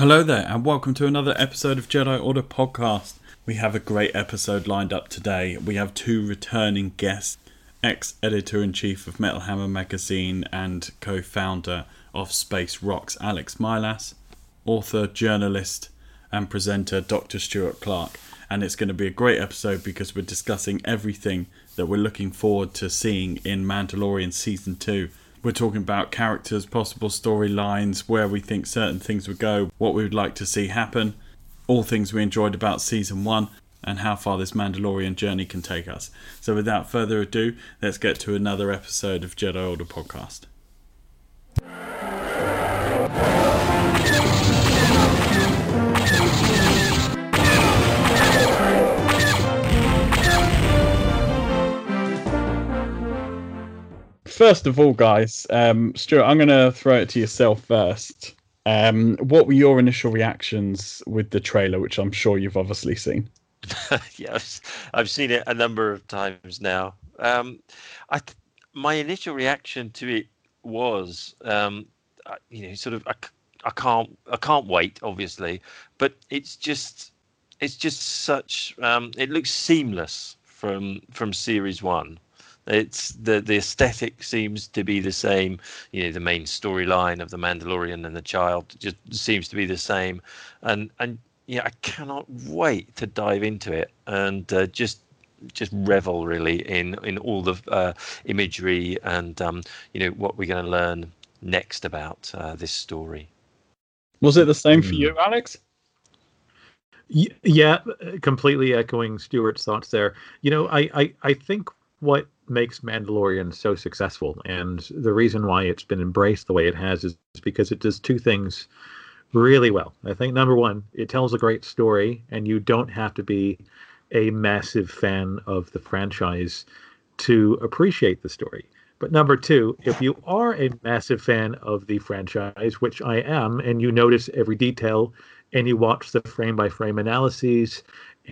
Hello there, and welcome to another episode of Jedi Order Podcast. We have a great episode lined up today. We have two returning guests ex editor in chief of Metal Hammer magazine and co founder of Space Rocks, Alex Milas, author, journalist, and presenter Dr. Stuart Clark. And it's going to be a great episode because we're discussing everything that we're looking forward to seeing in Mandalorian Season 2 we're talking about characters, possible storylines, where we think certain things would go, what we would like to see happen, all things we enjoyed about season one, and how far this Mandalorian journey can take us. So, without further ado, let's get to another episode of Jedi Order Podcast. First of all, guys, um, Stuart, I'm going to throw it to yourself first. Um, what were your initial reactions with the trailer, which I'm sure you've obviously seen? yes, I've seen it a number of times now. Um, I, my initial reaction to it was, um, you know, sort of, I, I can't, I can't wait, obviously, but it's just, it's just such, um, it looks seamless from from series one it's the the aesthetic seems to be the same. You know, the main storyline of the Mandalorian and the child just seems to be the same, and and yeah, I cannot wait to dive into it and uh, just just revel really in in all the uh, imagery and um, you know what we're going to learn next about uh, this story. Was it the same for you, hmm. Alex? Yeah, completely echoing Stuart's thoughts there. You know, I, I, I think what makes Mandalorian so successful, and the reason why it's been embraced the way it has is because it does two things really well. I think number one, it tells a great story, and you don't have to be a massive fan of the franchise to appreciate the story. But number two, if you are a massive fan of the franchise, which I am, and you notice every detail and you watch the frame by frame analyses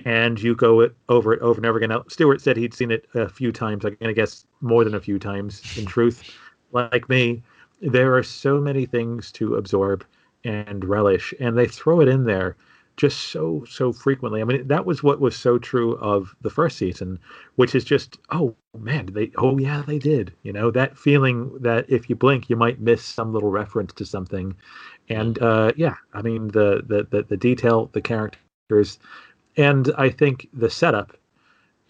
and you go it over it over and over again. Now, Stuart said he'd seen it a few times, like, and I guess more than a few times. In truth, like me, there are so many things to absorb and relish, and they throw it in there just so so frequently. I mean, that was what was so true of the first season, which is just oh man, they oh yeah they did. You know that feeling that if you blink, you might miss some little reference to something, and uh, yeah, I mean the the the, the detail, the characters and I think the setup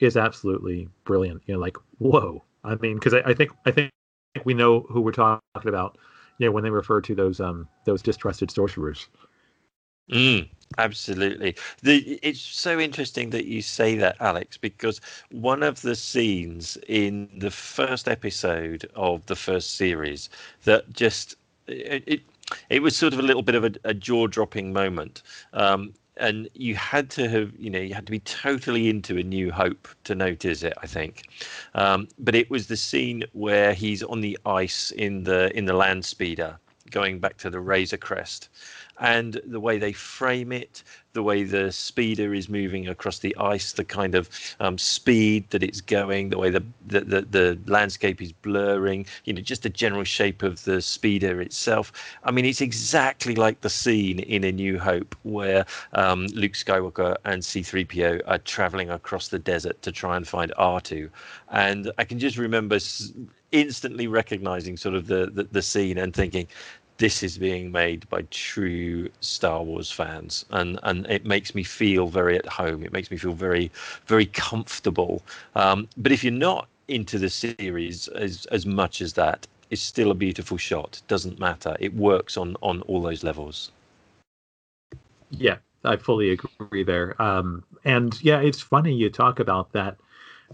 is absolutely brilliant. You know, like whoa. I mean, because I, I, think I think we know who we're talking about. You know, when they refer to those um those distrusted sorcerers. Mm, absolutely. The, it's so interesting that you say that, Alex, because one of the scenes in the first episode of the first series that just it, it, it was sort of a little bit of a, a jaw-dropping moment. Um, and you had to have you know you had to be totally into a new hope to notice it i think. Um, but it was the scene where he's on the ice in the in the land speeder going back to the razor crest and the way they frame it, the way the speeder is moving across the ice, the kind of um, speed that it's going, the way the, the, the, the, landscape is blurring, you know, just the general shape of the speeder itself. I mean, it's exactly like the scene in A New Hope where um, Luke Skywalker and C3PO are traveling across the desert to try and find R2. And I can just remember instantly recognizing sort of the, the, the scene and thinking this is being made by true Star Wars fans, and and it makes me feel very at home. It makes me feel very very comfortable. Um, but if you're not into the series as as much as that, it's still a beautiful shot. Doesn't matter. It works on on all those levels. Yeah, I fully agree there. Um, and yeah, it's funny you talk about that.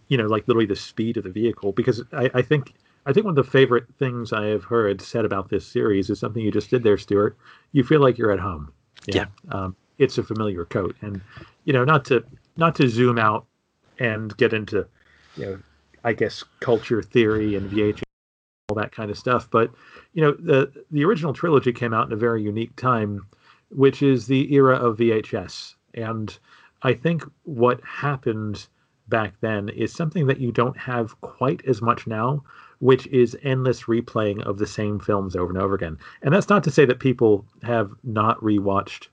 You know, like literally the speed of the vehicle, because I, I think I think one of the favorite things I have heard said about this series is something you just did there, Stuart. You feel like you're at home. Yeah. yeah. Um, it's a familiar coat. And you know, not to not to zoom out and get into you know, I guess culture theory and VHS all that kind of stuff. But you know, the the original trilogy came out in a very unique time, which is the era of VHS. And I think what happened back then is something that you don't have quite as much now, which is endless replaying of the same films over and over again. And that's not to say that people have not rewatched,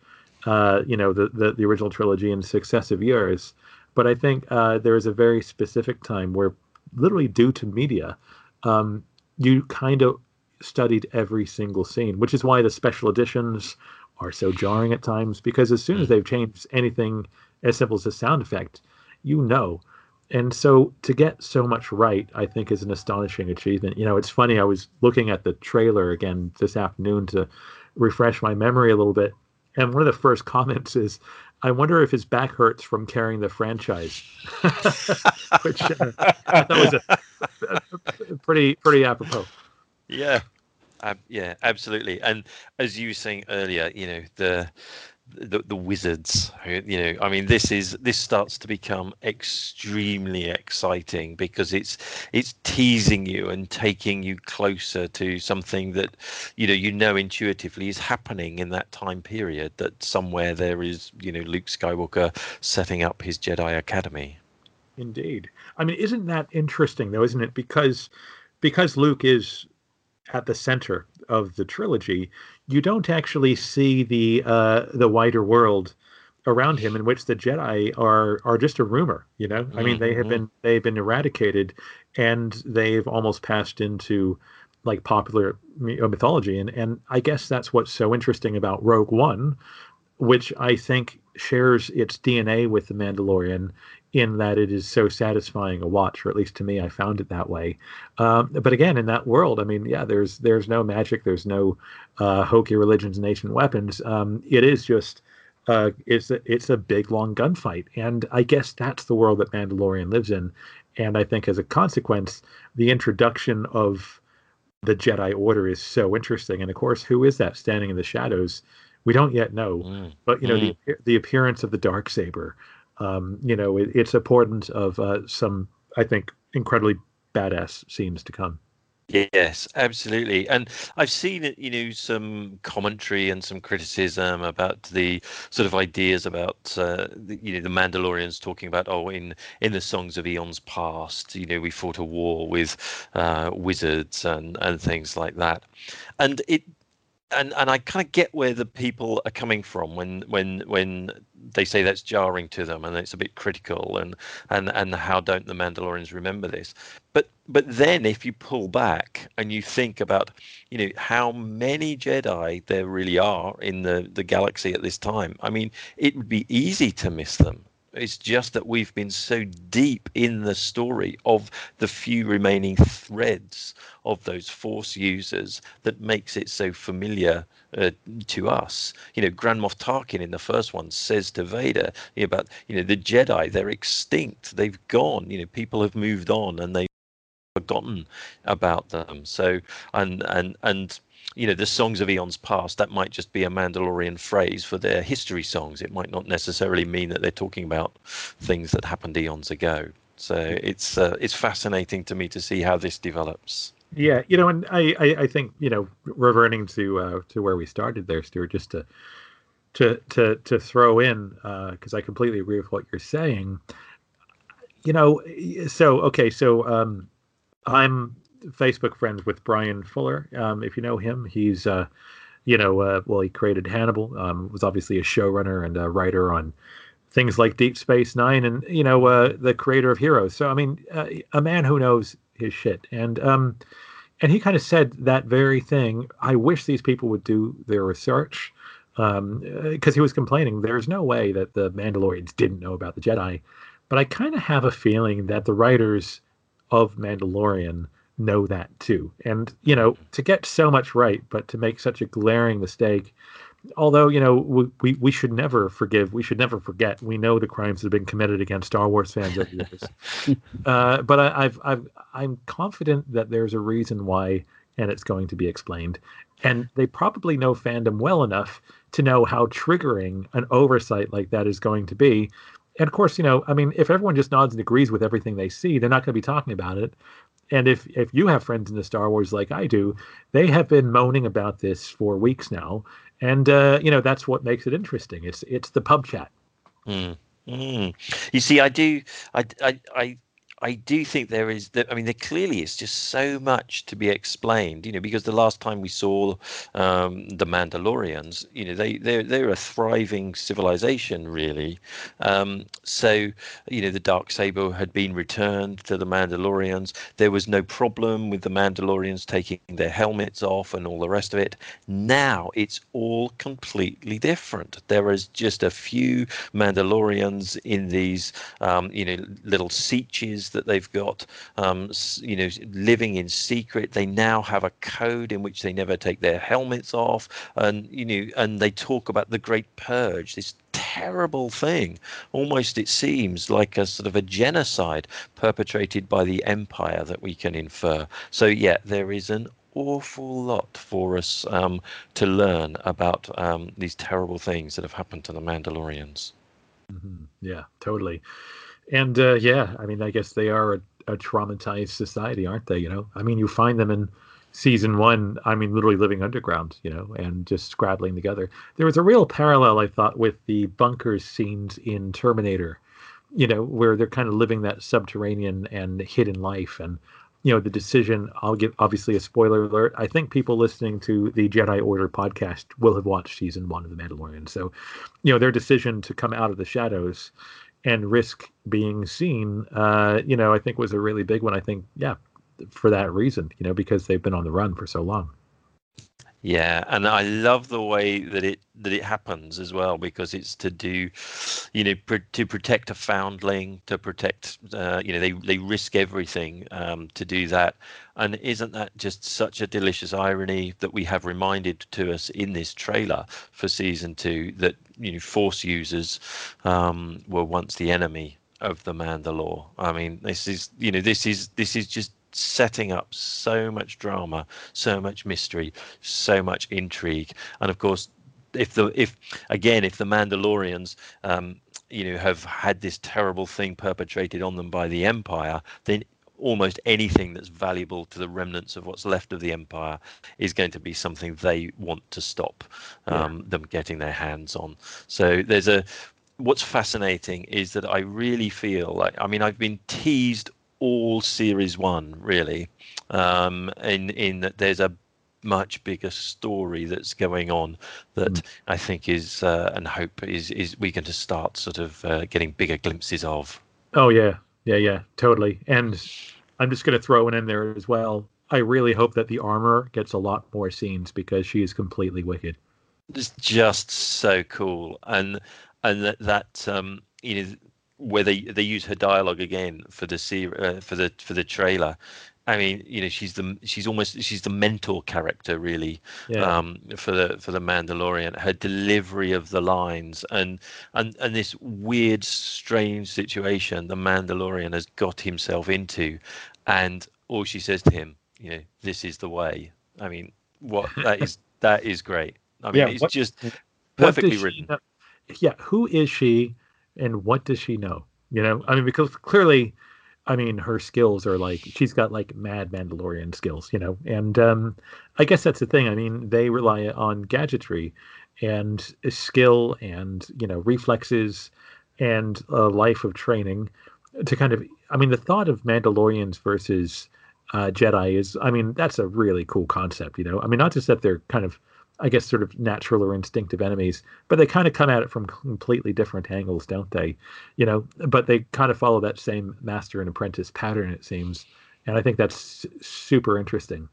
uh, you know, the, the, the original trilogy in successive years, but I think uh, there is a very specific time where, literally due to media, um, you kind of studied every single scene, which is why the special editions are so jarring at times. Because as soon as they've changed anything as simple as a sound effect, you know. And so to get so much right, I think is an astonishing achievement. You know, it's funny. I was looking at the trailer again this afternoon to refresh my memory a little bit, and one of the first comments is, "I wonder if his back hurts from carrying the franchise," which uh, was a, a, pretty pretty apropos. Yeah, uh, yeah, absolutely. And as you were saying earlier, you know the the, the wizards you know i mean this is this starts to become extremely exciting because it's it's teasing you and taking you closer to something that you know you know intuitively is happening in that time period that somewhere there is you know luke skywalker setting up his jedi academy. Indeed. I mean isn't that interesting though isn't it? Because because luke is at the center of the trilogy, you don't actually see the uh, the wider world around him in which the Jedi are are just a rumor. You know, mm-hmm. I mean, they have mm-hmm. been they've been eradicated, and they've almost passed into like popular mythology. And and I guess that's what's so interesting about Rogue One, which I think shares its DNA with the Mandalorian in that it is so satisfying a watch, or at least to me, I found it that way. Um, but again, in that world, I mean, yeah, there's there's no magic, there's no uh, hokey religions and ancient weapons. Um, it is just uh, it's a, it's a big long gunfight, and I guess that's the world that Mandalorian lives in. And I think as a consequence, the introduction of the Jedi Order is so interesting. And of course, who is that standing in the shadows? We don't yet know, mm. but you know mm. the the appearance of the dark saber, um, you know, it, it's a portent of uh, some, I think, incredibly badass scenes to come. Yes, absolutely. And I've seen you know some commentary and some criticism about the sort of ideas about uh, the, you know the Mandalorians talking about oh in in the songs of eons past you know we fought a war with uh, wizards and and things like that, and it and and I kind of get where the people are coming from when when when they say that's jarring to them and it's a bit critical and and and how don't the Mandalorians remember this? But but then if you pull back and you think about you know how many Jedi there really are in the the galaxy at this time, I mean it would be easy to miss them it's just that we've been so deep in the story of the few remaining threads of those force users that makes it so familiar uh, to us. You know, Grand Moff Tarkin in the first one says to Vader about, you know, the Jedi, they're extinct, they've gone, you know, people have moved on and they've forgotten about them. So, and, and, and, you know the songs of eons past that might just be a mandalorian phrase for their history songs. It might not necessarily mean that they're talking about things that happened eons ago. So it's uh, it's fascinating to me to see how this develops. Yeah you know and i i, I think you know reverting to uh to where we started there stuart just to to to to throw in because uh, i completely agree with what you're saying. You know so okay so um i'm Facebook friends with Bryan Fuller. Um, if you know him, he's uh, you know, uh, well, he created Hannibal. Um, was obviously a showrunner and a writer on things like Deep Space Nine, and you know, uh, the creator of Heroes. So I mean, uh, a man who knows his shit. And um, and he kind of said that very thing. I wish these people would do their research because um, uh, he was complaining. There's no way that the Mandalorians didn't know about the Jedi, but I kind of have a feeling that the writers of Mandalorian know that too. And, you know, to get so much right, but to make such a glaring mistake, although, you know, we, we, we should never forgive, we should never forget. We know the crimes that have been committed against Star Wars fans over the years. uh, but I, I've, I've, I'm confident that there's a reason why, and it's going to be explained. and they probably know fandom well enough to know how triggering an oversight like that is going to be. And of course, you know, I mean, if everyone just nods and agrees with everything they see, they're not going to be talking about it. And if if you have friends in the Star Wars like I do, they have been moaning about this for weeks now, and uh, you know that's what makes it interesting. It's it's the pub chat. Mm. Mm. You see, I do, I, I, I I do think there is that. I mean, there clearly is just so much to be explained. You know, because the last time we saw um, the Mandalorians, you know, they they're they're a thriving civilization, really. Um, so, you know, the dark saber had been returned to the Mandalorians. There was no problem with the Mandalorians taking their helmets off and all the rest of it. Now it's all completely different. There is just a few Mandalorians in these, um, you know, little sietches that they've got, um, you know, living in secret. They now have a code in which they never take their helmets off, and you know, and they talk about the Great Purge, this terrible thing. Almost, it seems like a sort of a genocide perpetrated by the Empire that we can infer. So, yeah, there is an awful lot for us um, to learn about um, these terrible things that have happened to the Mandalorians. Mm-hmm. Yeah, totally. And uh, yeah, I mean, I guess they are a, a, traumatized society, aren't they? You know, I mean, you find them in season one. I mean, literally living underground, you know, and just scrabbling together. There was a real parallel, I thought, with the bunkers scenes in Terminator. You know, where they're kind of living that subterranean and hidden life, and you know, the decision. I'll give obviously a spoiler alert. I think people listening to the Jedi Order podcast will have watched season one of The Mandalorian. So, you know, their decision to come out of the shadows and risk being seen, uh, you know, I think was a really big one. I think, yeah, for that reason, you know, because they've been on the run for so long. Yeah, and I love the way that it that it happens as well because it's to do, you know, pr- to protect a foundling, to protect, uh, you know, they they risk everything um, to do that, and isn't that just such a delicious irony that we have reminded to us in this trailer for season two that you know Force users um, were once the enemy of the Mandalore. I mean, this is you know this is this is just setting up so much drama, so much mystery, so much intrigue, and of course, if the if again if the Mandalorians. Um, you know, have had this terrible thing perpetrated on them by the Empire, then almost anything that's valuable to the remnants of what's left of the empire is going to be something they want to stop um, yeah. them getting their hands on. So there's a what's fascinating is that I really feel like I mean I've been teased all series one really um, in in that there's a much bigger story that's going on that mm. I think is uh, and hope is is we're going to start sort of uh, getting bigger glimpses of. Oh yeah, yeah, yeah, totally. And I'm just going to throw it in there as well. I really hope that the armor gets a lot more scenes because she is completely wicked. It's just so cool, and and that that um, you know where they they use her dialogue again for the ser- uh, for the for the trailer. I mean, you know, she's the she's almost she's the mentor character really yeah. um, for the for the Mandalorian. Her delivery of the lines and and and this weird, strange situation the Mandalorian has got himself into, and all she says to him, you know, this is the way. I mean, what that is that is great. I mean, yeah, it's what, just perfectly written. Know? Yeah, who is she? And what does she know? You know, I mean, because clearly, I mean, her skills are like she's got like mad Mandalorian skills, you know, and um, I guess that's the thing. I mean, they rely on gadgetry and skill and you know reflexes and a life of training to kind of. I mean, the thought of Mandalorians versus uh, Jedi is, I mean, that's a really cool concept. You know, I mean, not just that they're kind of I guess, sort of natural or instinctive enemies, but they kind of come at it from completely different angles, don't they? You know, but they kind of follow that same master and apprentice pattern, it seems. And I think that's super interesting.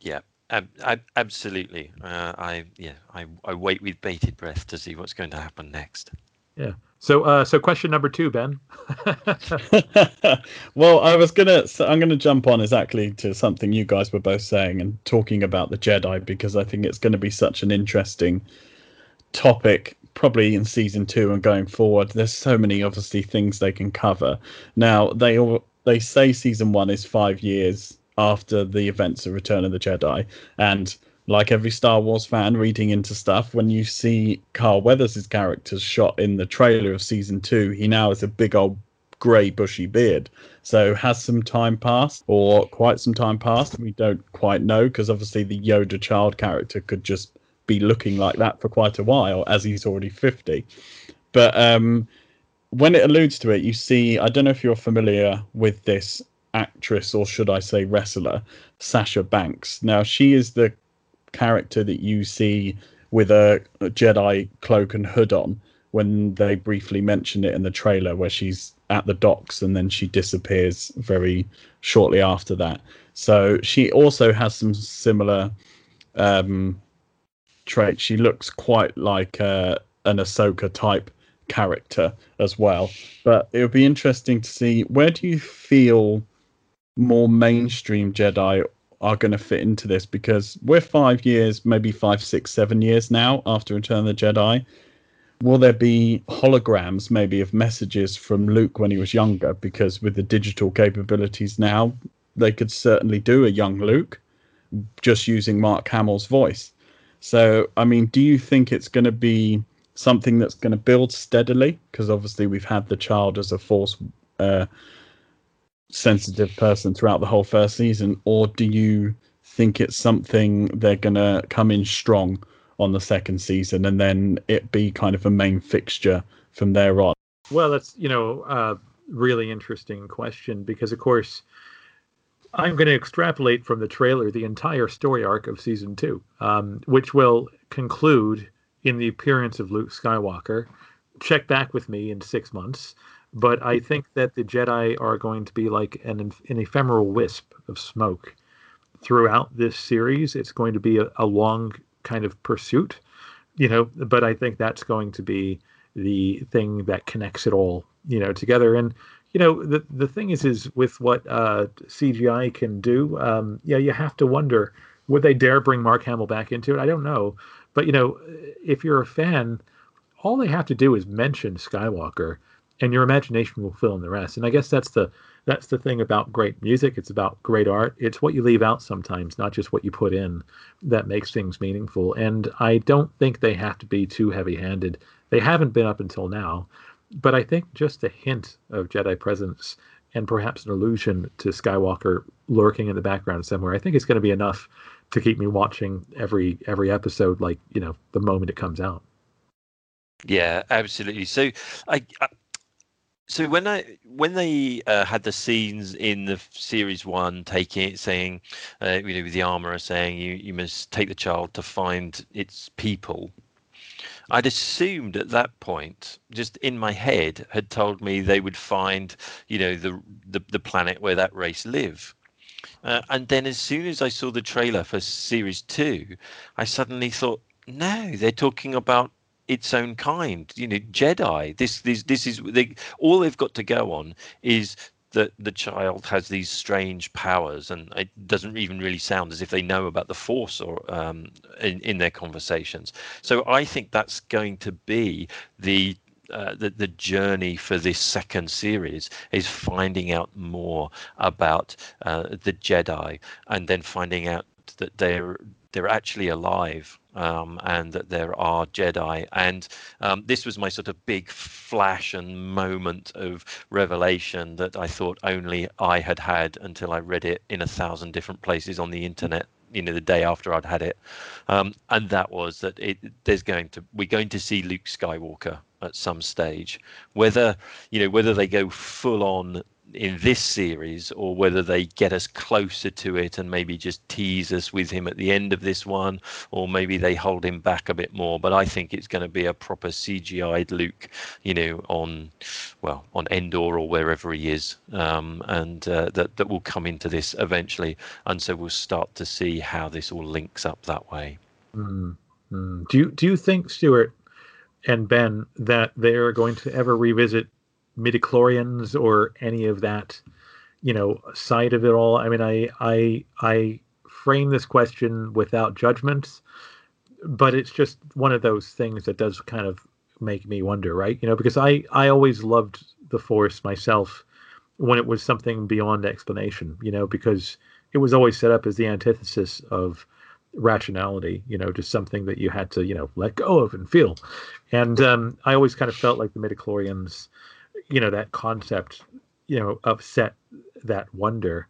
Yeah, ab- absolutely. Uh, I yeah, I, I wait with bated breath to see what's going to happen next. Yeah. So, uh, so question number two, Ben. well, I was gonna, so I'm gonna jump on exactly to something you guys were both saying and talking about the Jedi because I think it's going to be such an interesting topic, probably in season two and going forward. There's so many obviously things they can cover. Now they all they say season one is five years after the events of Return of the Jedi, and like every Star Wars fan reading into stuff, when you see Carl Weathers' character shot in the trailer of season two, he now has a big old grey bushy beard. So has some time passed or quite some time passed? We don't quite know because obviously the Yoda child character could just be looking like that for quite a while as he's already 50. But um, when it alludes to it, you see, I don't know if you're familiar with this actress or should I say wrestler, Sasha Banks. Now, she is the character that you see with a, Jedi cloak and hood on when they briefly mention it in the trailer where she's at the docks and then she disappears very shortly after that. So she also has some similar um, traits. She looks quite like uh, an Ahsoka type character as well. But it would be interesting to see where do you feel more mainstream Jedi are going to fit into this because we're five years, maybe five, six, seven years now after Return of the Jedi. Will there be holograms, maybe, of messages from Luke when he was younger? Because with the digital capabilities now, they could certainly do a young Luke just using Mark Hamill's voice. So, I mean, do you think it's going to be something that's going to build steadily? Because obviously, we've had the child as a force uh, sensitive person throughout the whole first season, or do you think it's something they're going to come in strong on the second season and then it be kind of a main fixture from there on? Well, that's you know a really interesting question because of course I'm going to extrapolate from the trailer the entire story arc of season two, um, which will conclude in the appearance of Luke Skywalker. Check back with me in six months. But I think that the Jedi are going to be like an, an ephemeral wisp of smoke throughout this series. It's going to be a, a long kind of pursuit, you know, but I think that's going to be the thing that connects it all, you know, together. And, you know, the the thing is, is with what uh, CGI can do, um, yeah, you have to wonder would they dare bring Mark Hamill back into it? I don't know, but you know, if you're a fan, all they have to do is mention Skywalker, and your imagination will fill in the rest. And I guess that's the that's the thing about great music. It's about great art. It's what you leave out sometimes, not just what you put in, that makes things meaningful. And I don't think they have to be too heavy-handed. They haven't been up until now, but I think just a hint of Jedi presence and perhaps an allusion to Skywalker lurking in the background somewhere, I think it's going to be enough to keep me watching every every episode, like you know, the moment it comes out. Yeah, absolutely. So I, I so when I when they uh, had the scenes in the series one, taking it, saying, uh, you know, with the armorer saying you you must take the child to find its people, I'd assumed at that point, just in my head, had told me they would find, you know, the the, the planet where that race live. Uh, and then as soon as I saw the trailer for series two, I suddenly thought, no, they're talking about its own kind. You know, Jedi. This this this is they, all they've got to go on is that the child has these strange powers, and it doesn't even really sound as if they know about the Force or um, in in their conversations. So I think that's going to be the uh, the, the journey for this second series is finding out more about uh, the Jedi and then finding out that they're they're actually alive um, and that there are Jedi. And um, this was my sort of big flash and moment of revelation that I thought only I had had until I read it in a thousand different places on the internet. You know, the day after I'd had it, um, and that was that it, there's going to we're going to see Luke Skywalker at some stage. Whether you know whether they go full on in this series or whether they get us closer to it and maybe just tease us with him at the end of this one or maybe they hold him back a bit more. But i think it's going to be a proper cgi'd luke you know on well on endor or wherever he is um, and uh, that that will come into this eventually. And so we'll start to see how this all links up that way. Mm-hmm. do you do you think stuart and ben that they're going to ever revisit midichlorians or any of that you know side of it all i mean i i i frame this question without judgments but it's just one of those things that does kind of make me wonder right you know because i i always loved the force myself when it was something beyond explanation you know because it was always set up as the antithesis of rationality, you know, just something that you had to, you know, let go of and feel. And um, I always kind of felt like the midichlorians, you know, that concept, you know, upset that wonder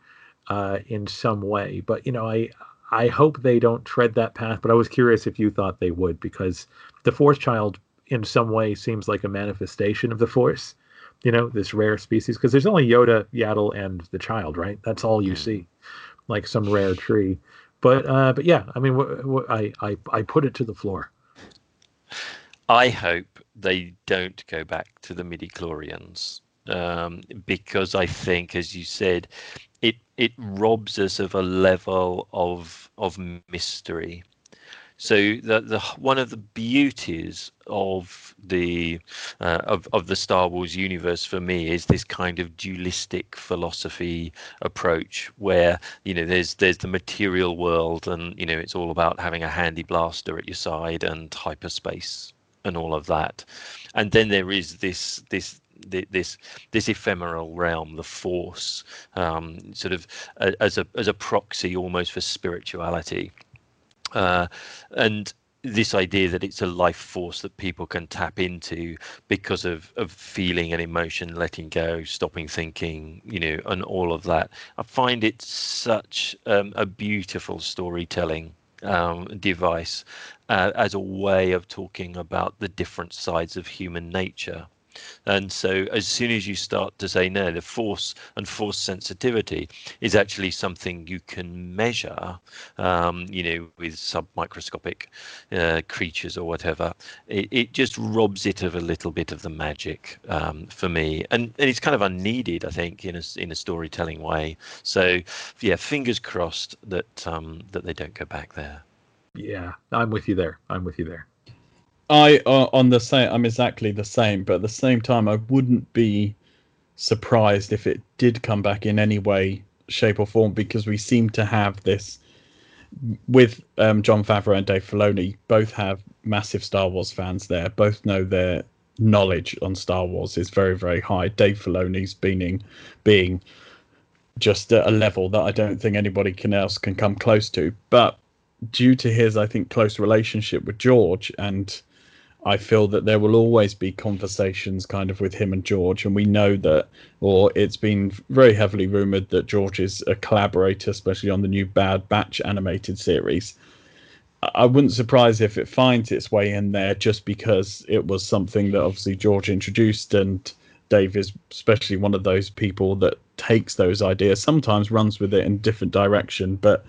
uh, in some way. But you know, I I hope they don't tread that path. But I was curious if you thought they would, because the Force Child in some way seems like a manifestation of the Force. You know, this rare species because there's only Yoda, Yaddle, and the child, right? That's all you mm. see, like some rare tree. But uh, but yeah, I mean, wh- wh- I, I I put it to the floor. I hope they don't go back to the midi chlorians um, because I think, as you said, it it robs us of a level of of mystery. So the the one of the beauties of the uh, of of the Star Wars universe for me is this kind of dualistic philosophy approach where you know there's there's the material world and you know it's all about having a handy blaster at your side and hyperspace and all of that and then there is this this this this ephemeral realm, the force, um, sort of as a as a proxy almost for spirituality. Uh, and this idea that it's a life force that people can tap into because of, of feeling and emotion, letting go, stopping thinking, you know, and all of that. I find it such um, a beautiful storytelling um, device uh, as a way of talking about the different sides of human nature. And so, as soon as you start to say, no, the force and force sensitivity is actually something you can measure, um, you know, with submicroscopic uh, creatures or whatever, it, it, just robs it of a little bit of the magic um, for me. And, and it's kind of unneeded, I think, in a, in a storytelling way. So, yeah, fingers crossed that um, that they don't go back there. Yeah, I'm with you there. I'm with you there. I uh, on the same. I'm exactly the same, but at the same time, I wouldn't be surprised if it did come back in any way, shape, or form because we seem to have this with um, Jon Favreau and Dave Filoni. Both have massive Star Wars fans there. Both know their knowledge on Star Wars is very, very high. Dave Filoni's being being just at a level that I don't think anybody can else can come close to. But due to his, I think, close relationship with George and I feel that there will always be conversations kind of with him and George, and we know that, or it's been very heavily rumored that George is a collaborator, especially on the new Bad Batch animated series. I wouldn't surprise if it finds its way in there just because it was something that obviously George introduced, and Dave is especially one of those people that takes those ideas, sometimes runs with it in different direction, but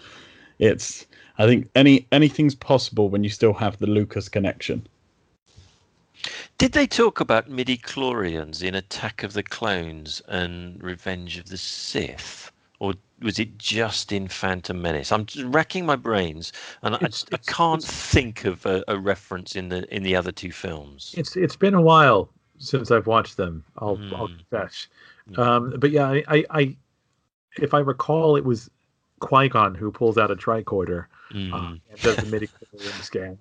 it's I think any anything's possible when you still have the Lucas connection. Did they talk about midi chlorians in Attack of the Clones and Revenge of the Sith? Or was it just in Phantom Menace? I'm racking my brains, and I, I, can't think of a, a, reference in the in the other two films. It's it's been a while since I've watched them. I'll mm. I'll confess, mm. um, but yeah, I, I, I if I recall, it was Qui Gon who pulls out a tricorder mm. uh, and does the midi scan,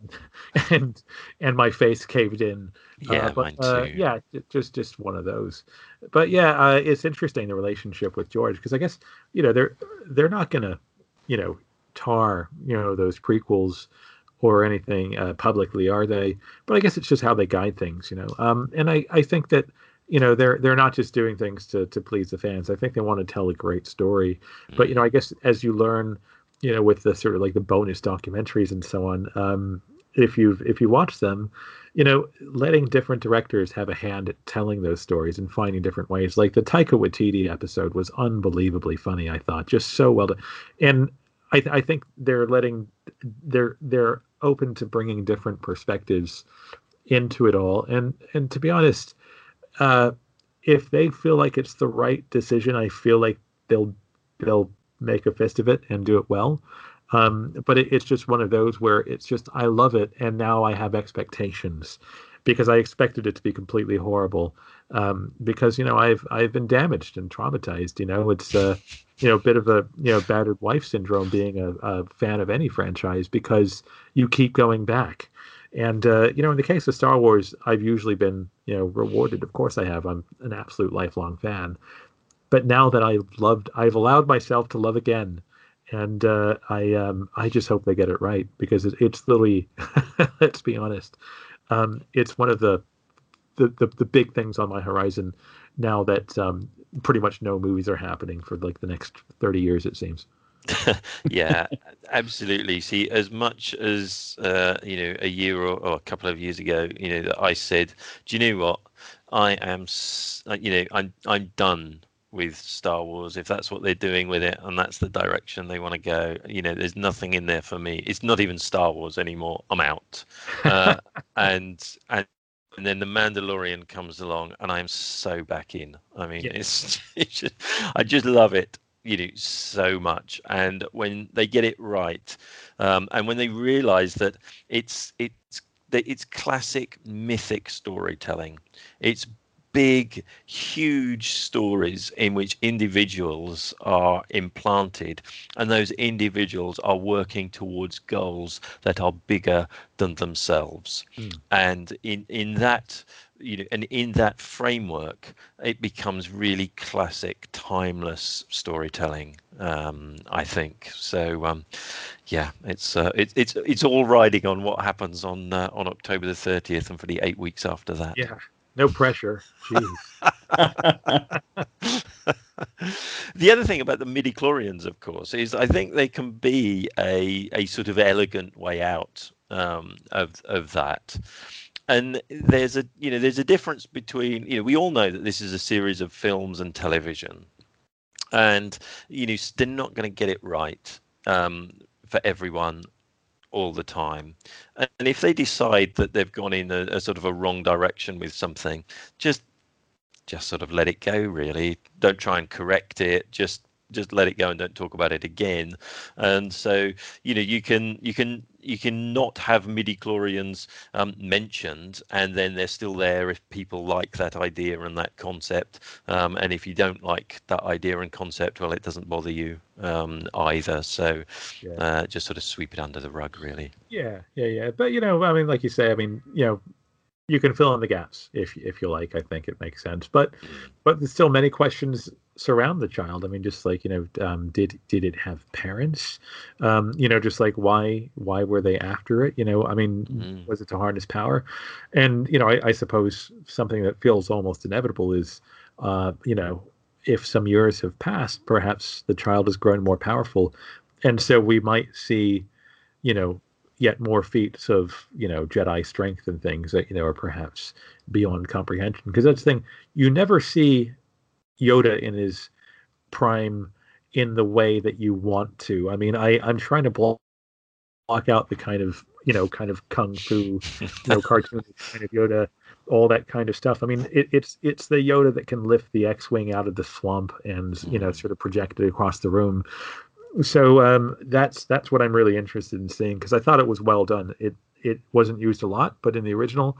and and my face caved in. Uh, yeah, uh, but, uh, yeah, just just one of those. But yeah, uh, it's interesting the relationship with George because I guess you know they're they're not gonna you know tar you know those prequels or anything uh, publicly, are they? But I guess it's just how they guide things, you know. Um, and I I think that you know they're they're not just doing things to to please the fans. I think they want to tell a great story. But you know, I guess as you learn you know, with the sort of like the bonus documentaries and so on. Um, if you've if you watch them, you know, letting different directors have a hand at telling those stories and finding different ways. Like the Taika Waititi episode was unbelievably funny. I thought just so well done, and I, I think they're letting they're they're open to bringing different perspectives into it all. And and to be honest, uh, if they feel like it's the right decision, I feel like they'll they'll make a fist of it and do it well. Um, but it, it's just one of those where it's just I love it, and now I have expectations because I expected it to be completely horrible. Um, because you know I've I've been damaged and traumatized. You know it's uh, you know a bit of a you know battered wife syndrome being a, a fan of any franchise because you keep going back. And uh, you know, in the case of Star Wars, I've usually been you know rewarded. Of course, I have. I'm an absolute lifelong fan but now that I've loved, I've allowed myself to love again, and uh, I um, I just hope they get it right because it, it's literally, let's be honest, um, it's one of the the, the the big things on my horizon now that um, pretty much no movies are happening for like the next thirty years it seems. yeah, absolutely. See, as much as uh, you know, a year or, or, a couple of years ago, you know, that I said, "Do you know what? I am, you know, I'm I'm done with Star Wars if that's what they're doing with it and that's the direction they want to go. You know, there's nothing in there for me. It's not even Star Wars anymore. I'm out. Uh, and and and then the Mandalorian comes along, and I'm so back in. I mean, yeah. it's, it's just, I just love it you know so much and when they get it right um, and when they realize that it's it's that it's classic mythic storytelling it's big huge stories in which individuals are implanted and those individuals are working towards goals that are bigger than themselves mm. and in in that you know, and in that framework, it becomes really classic, timeless storytelling. Um, I think so. Um, yeah, it's uh, it, it's it's all riding on what happens on uh, on October the thirtieth and for the eight weeks after that. Yeah, no pressure. Jeez. the other thing about the midi chlorians, of course, is I think they can be a a sort of elegant way out um, of of that and there's a you know there's a difference between you know we all know that this is a series of films and television. And you know they're not going to get it right um, for everyone all the time. And if they decide that they've gone in a, a sort of a wrong direction with something just just sort of let it go really. Don't try and correct it. Just just let it go and don't talk about it again. And so you know you can you can you can not have midi chlorians um, mentioned and then they're still there if people like that idea and that concept. Um, and if you don't like that idea and concept well it doesn't bother you um, either. So yeah. uh, just sort of sweep it under the rug really. Yeah yeah yeah. But you know i mean like you say i mean you know you can fill in the gaps if if you like. I think it makes sense, but mm. but there's still many questions surround the child. I mean, just like you know, um, did did it have parents? Um, you know, just like why why were they after it? You know, I mean, mm. was it to harness power? And you know, I, I suppose something that feels almost inevitable is, uh, you know, if some years have passed, perhaps the child has grown more powerful, and so we might see, you know, yet more feats of you know Jedi strength and things that you know are perhaps beyond comprehension. Because that's the thing you never see Yoda in his prime in the way that you want to. I mean, I I'm trying to block block out the kind of you know kind of kung fu you know cartoon kind of Yoda all that kind of stuff. I mean, it, it's it's the Yoda that can lift the X-wing out of the swamp and you know mm-hmm. sort of project it across the room so um, that's that's what I'm really interested in seeing because I thought it was well done. It it wasn't used a lot, but in the original,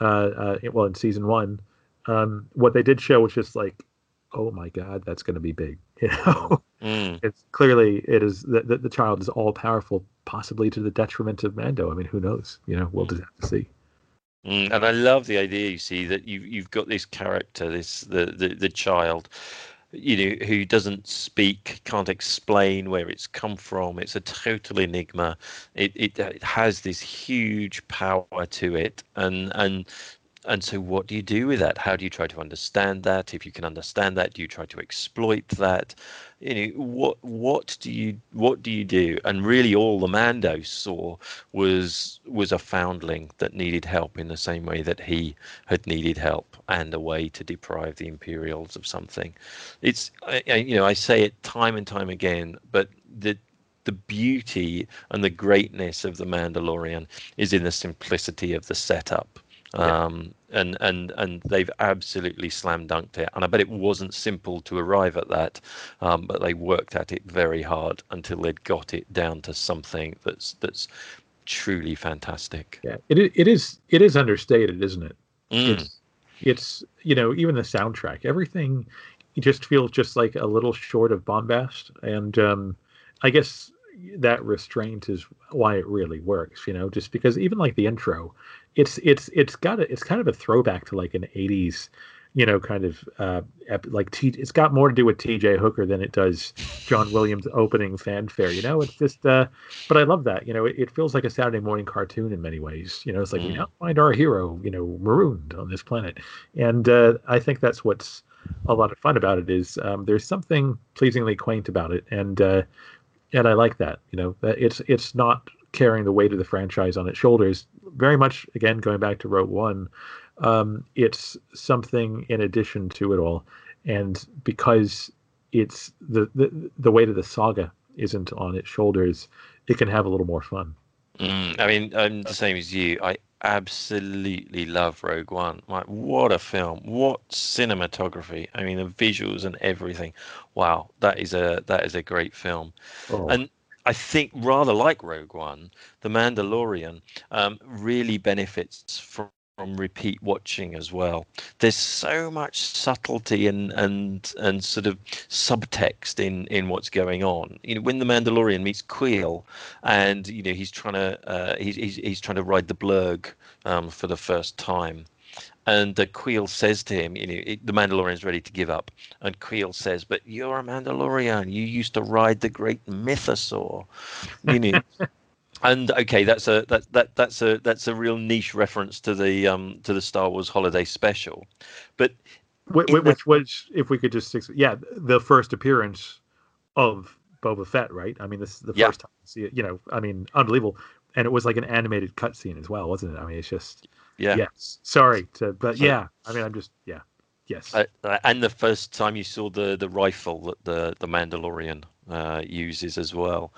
uh, uh, well, in season one, um, what they did show was just like, oh my god, that's going to be big. You know, mm. it's clearly it is that the, the, child is all powerful, possibly to the detriment of Mando. I mean, who knows? You know, we'll just have to see. Mm, and I love the idea. You see that you you've got this character, this the the, the child, you know, who doesn't speak, can't explain where it's come from. It's a total enigma. It, it, it has this huge power to it, and and and so what do you do with that? How do you try to understand that? If you can understand that do you try to exploit that? You know what what do you what do you do? And really all the mando saw was was a foundling that needed help in the same way that he had needed help and a way to deprive the imperials of something. It's you know i say it time and time again but the the beauty and the greatness of the Mandalorian is in the simplicity of the setup um, and and and they've absolutely slam dunked it. And I bet it wasn't simple to arrive at that, um, but they worked at it very hard until they'd got it down to something that's that's truly fantastic. Yeah, it it is it is understated, isn't it? Mm. It's it's you know even the soundtrack, everything just feels just like a little short of bombast, and um, I guess that restraint is why it really works. You know, just because even like the intro it's it's it's got a, it's kind of a throwback to like an 80s you know, kind of uh, like T. It's got more to do with T.J. Hooker than it does John Williams' opening fanfare. You know, it's just. Uh, but I love that. You know, it, it, feels like a Saturday morning cartoon in many ways. You know, it's like mm. we now find our hero, you know, marooned on this planet, and uh, I think that's what's a lot of fun about it. Is um, there's something pleasingly quaint about it, and uh, and I like that. You know, it's it's not carrying the weight of the franchise on its shoulders. Very much, again, going back to Rogue One um, it's something in addition to it all, and because it's the, the the weight of the saga isn't on its shoulders, it can have a little more fun. Mm, I mean, I'm the same as you. I absolutely love Rogue One. Like, what a film! What cinematography! I mean, the visuals and everything. Wow, that is a that is a great film. Oh. And I think rather like Rogue One, The Mandalorian um, really benefits from from repeat watching as well. There's so much subtlety and and and sort of subtext in in what's going on. You know, when the Mandalorian meets Kuiil, and you know he's trying to uh, he's, he's he's trying to ride the blurrg um, for the first time. And uh, Kuiil says to him, you know, it, the Mandalorian's ready to give up. And Kuiil says, "But you're a Mandalorian. You used to ride the great mythosaur." You know, and okay, that's a that, that that's a that's a real niche reference to the um to the Star Wars Holiday Special, but which, which was if we could just yeah the first appearance of Boba Fett, right? I mean, this is the yeah. first time to see it. You know, I mean, unbelievable, and it was like an animated cutscene as well, wasn't it? I mean, it's just yeah. Yes, sorry to, but yeah, I mean, I'm just yeah, yes. Uh, uh, and the first time you saw the the rifle that the the Mandalorian uh, uses as well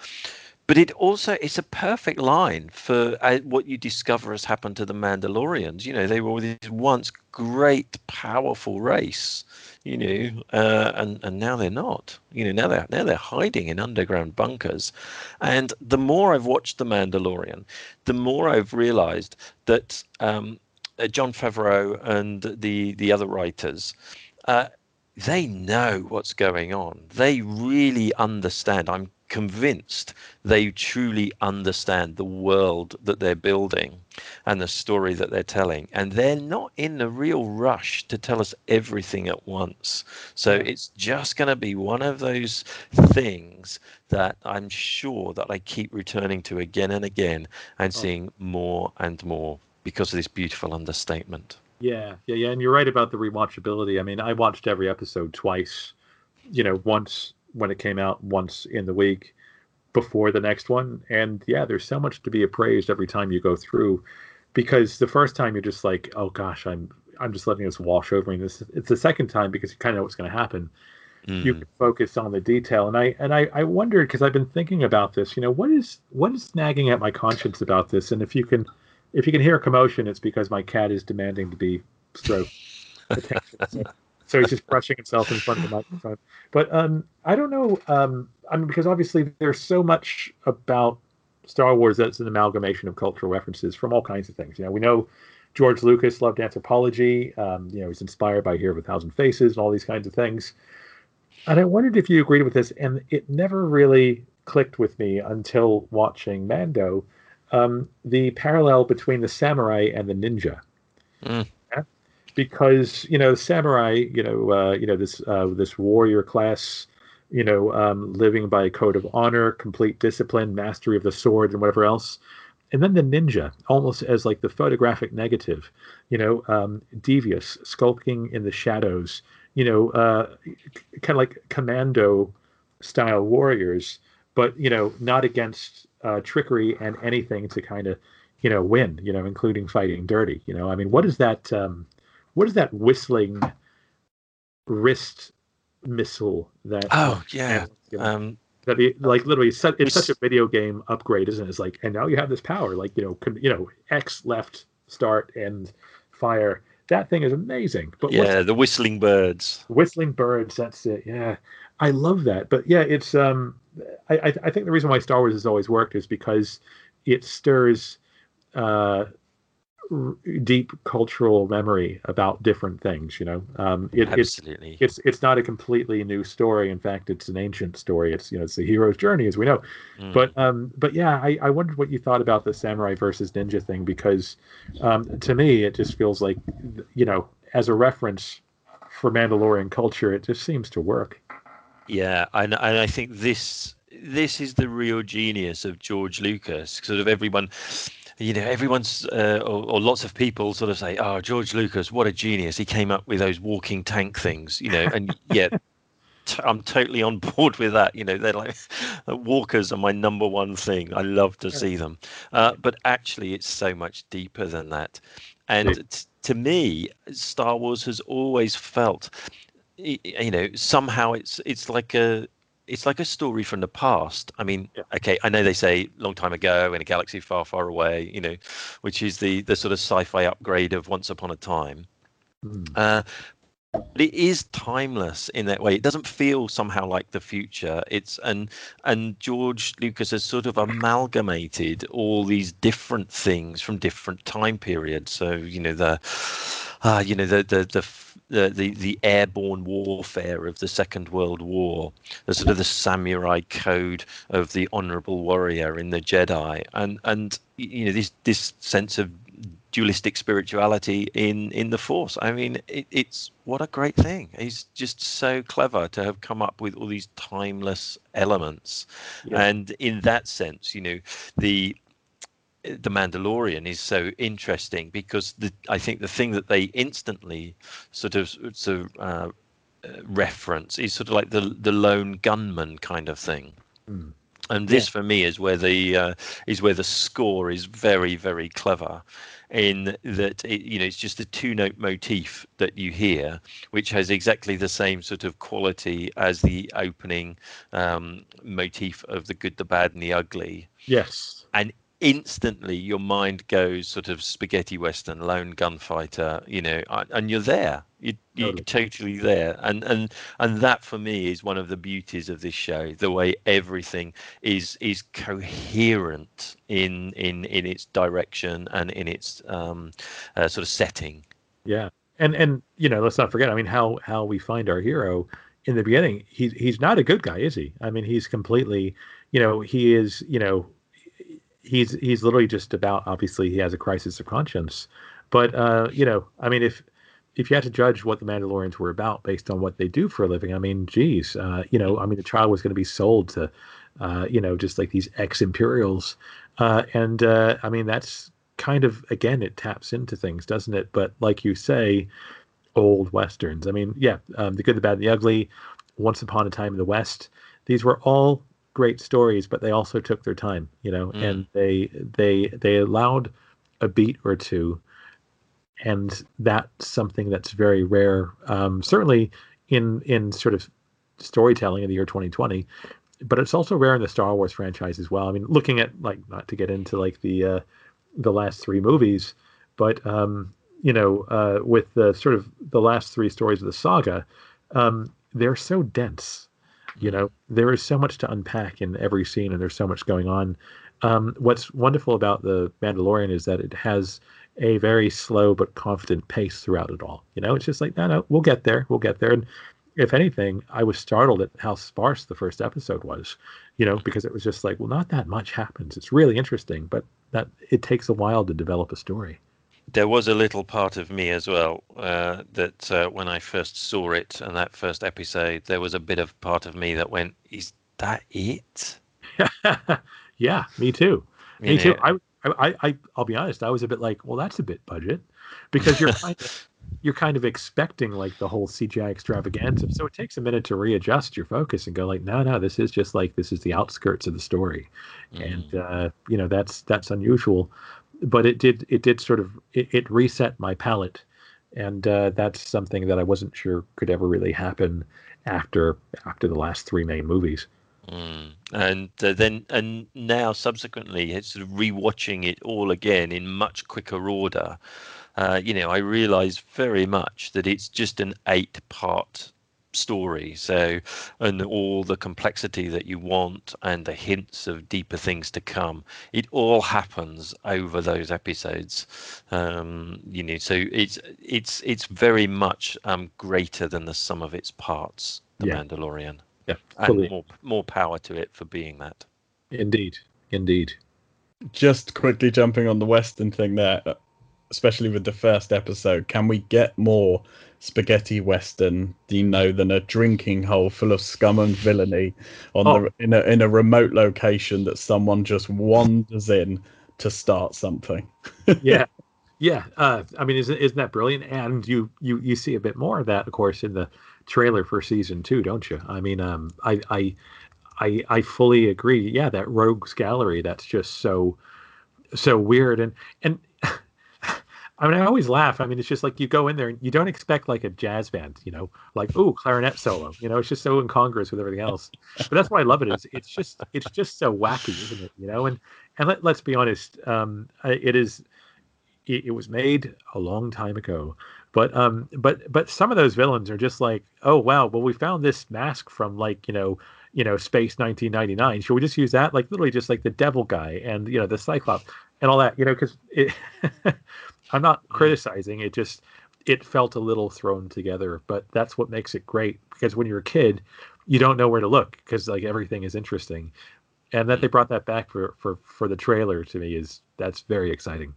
but it also it's a perfect line for uh, what you discover has happened to the Mandalorians. You know, they were this once great, powerful race. You know, uh, and and now they're not. You know, now they're now they're hiding in underground bunkers. And the more I've watched the Mandalorian, the more I've realised that um, uh, Jon Favreau and the the other writers. Uh, they know what's going on. They really understand. I'm convinced they truly understand the world that they're building and the story that they're telling. And they're not in the real rush to tell us everything at once. So it's just going to be one of those things that I'm sure that I keep returning to again and again and oh. seeing more and more because of this beautiful understatement. Yeah, yeah, yeah. And you're right about the rewatchability. I mean, I watched every episode twice, you know, once when it came out once in the week before the next one. And yeah, there's so much to be appraised every time you go through because the first time you're just like, oh gosh, I'm I'm just letting this wash over me. This it's the second time because you kind of know what's going to happen. Mm. You can focus on the detail, and I and I I wondered because I've been thinking about this. You know, what is what is nagging at my conscience about this? And if you can if you can hear a commotion, it's because my cat is demanding to be stroked. so he's just brushing himself in front of the microphone. But um, I don't know. Um, I mean, because obviously there's so much about Star Wars that's an amalgamation of cultural references from all kinds of things. You know, we know George Lucas loved anthropology. Um, you know, he's inspired by Hero of a Thousand Faces and all these kinds of things. And I wondered if you agreed with this, and it never really clicked with me until watching Mando. Um, the parallel between the samurai and the ninja. Mm because you know samurai you know uh, you know this uh, this warrior class you know um, living by a code of honor complete discipline mastery of the sword and whatever else. And then the ninja almost as like the photographic negative you know um, devious skulking in the shadows you know uh, kind of like commando style warriors but you know not against uh, trickery and anything to kind of you know win you know including fighting dirty you know. I mean what is that um, what is that whistling wrist missile that? Oh yeah. Um, that be like literally it's such, such a video game upgrade, isn't it? It's like and now you have this power, like you know, you know, X left start and fire. That thing is amazing. But yeah, the whistling birds. Whistling birds. That's it. Yeah, I love that. But yeah, it's um, I I think the reason why Star Wars has always worked is because it stirs uh deep cultural memory about different things. You know, um, it, Absolutely. It's, it's it's not a completely new story. In fact, it's an ancient story. It's you know it's the hero's journey, as we know. Mm. But um, but yeah, I, I wondered what you thought about the samurai versus ninja thing because um, to me it just feels like you know as a reference for Mandalorian culture, it just seems to work. Yeah, and and I think this this is the real genius of George Lucas. Sort of everyone, you know, everyone's uh, or, or, lots of people sort of say, "Oh, George Lucas, what a genius! He came up with those walking tank things," you know, and yeah. i I'm totally on board with that. You know, they're like walkers are my number one thing. I love to see them, uh, but actually, it's so much deeper than that. And t- to me, Star Wars has always felt, you know, somehow it's it's like a it's like a story from the past. I mean, yeah. okay, I know they say long time ago in a galaxy far, far away, you know, which is the the sort of sci-fi upgrade of Once Upon a Time. Mm. Uh, but it is timeless in that way. It doesn't feel somehow like the future. It's and and George Lucas has sort of amalgamated all these different things from different time periods. So you know the, uh, you know the the the the, the, the airborne warfare of the Second World War, the sort of the samurai code of the honorable warrior in the Jedi, and and you know this this sense of dualistic spirituality in in the force. I mean it, it's what a great thing. He's just so clever to have come up with all these timeless elements. Yeah. and in that sense you know the the Mandalorian is so interesting because the I think the thing that they instantly sort of sort of uh, reference is sort of like the the lone gunman kind of thing. Mm. And this yeah. for me is where the uh, is where the score is very very clever in that it, you know it's just a two note motif that you hear which has exactly the same sort of quality as the opening um, motif of the good the bad and the ugly yes and instantly your mind goes sort of spaghetti western lone gunfighter you know and you're there. You, you're totally. totally there. And and and that for me is one of the beauties of this show the way everything is is coherent in in in its direction and in its um uh, sort of setting. Yeah. And and you know let's not forget i mean how how we find our hero in the beginning he's he's not a good guy is he? I mean he's completely you know he is you know he's he's literally just about obviously he has a crisis of conscience. But uh you know i mean if if you had to judge what the mandalorians were about based on what they do for a living i mean geez uh you know i mean the child was going to be sold to uh you know just like these ex imperials uh and uh i mean that's kind of again it taps into things doesn't it? But like you say old westerns. I mean yeah um, the good the bad and the ugly once upon a time in the west these were all great stories, but they also took their time, you know, mm. and they they they allowed a beat or two, and that's something that's very rare. Um, certainly in in sort of storytelling in the year 2020, but it's also rare in the Star Wars franchise as well. I mean, looking at like not to get into like the uh, the last three movies, but um, you know, uh, with the sort of the last three stories of the saga, um, they're so dense you know, there is so much to unpack in every scene, and there's so much going on. Um, what's wonderful about the Mandalorian is that it has a very slow but confident pace throughout it all. You know, it's just like, no, no, we'll get there, we'll get there. And if anything, I was startled at how sparse the first episode was. You know, because it was just like, well, not that much happens. It's really interesting, but that it takes a while to develop a story there was a little part of me as well uh, that uh, when I first saw it and that first episode, there was a bit of part of me that went, "Is that it?" yeah, me too. You me know, too. I, I, I, I'll be honest. I was a bit like, "Well, that's a bit budget," because you're kind of, you're kind of expecting like the whole CGI extravaganza. So it takes a minute to readjust your focus and go like, "No, no, this is just like this is the outskirts of the story," mm. and uh, you know that's that's unusual but it did it did sort of it, it reset my palate, and uh, that's something that I wasn't sure could ever really happen after after the last three main movies. Mm. And uh, then, and now subsequently, it's sort of rewatching it all again in much quicker order. Uh, you know, I realise very much that it's just an eight-part story. So, and all the complexity that you want and the hints of deeper things to come, it all happens over those episodes. Um, you know, so it's it's it's very much um, greater than the sum of its parts. The yeah. Mandalorian. Yeah, fully. and more more power to it for being that. Indeed, indeed. Just quickly jumping on the Western thing there especially with the first episode, can we get more spaghetti western, do you know, than a drinking hole full of scum and villainy on oh. the in a in a remote location that someone just wanders in to start something. yeah, yeah. Uh, I mean, isn't isn't that brilliant? And you you you see a bit more of that, of course, in the trailer for season two, don't you? I mean, um, I I I I fully agree. Yeah, that rogues gallery. That's just so so weird and and I mean, I always laugh. I mean, it's just like you go in there and you don't expect like a jazz band, you know, like ooh, clarinet solo. You know, it's just so incongruous with everything else. But that's why I love it. Is it's just it's just so wacky, isn't it? You know, and and let, let's be honest, um, it is it, it was made a long time ago. But um, but but some of those villains are just like, oh wow, well we found this mask from like you know you know space 1999 should we just use that like literally just like the devil guy and you know the cyclops and all that you know because it I'm not criticizing. It just it felt a little thrown together, but that's what makes it great because when you're a kid, you don't know where to look because like everything is interesting, and that they mm. brought that back for for for the trailer to me is that's very exciting.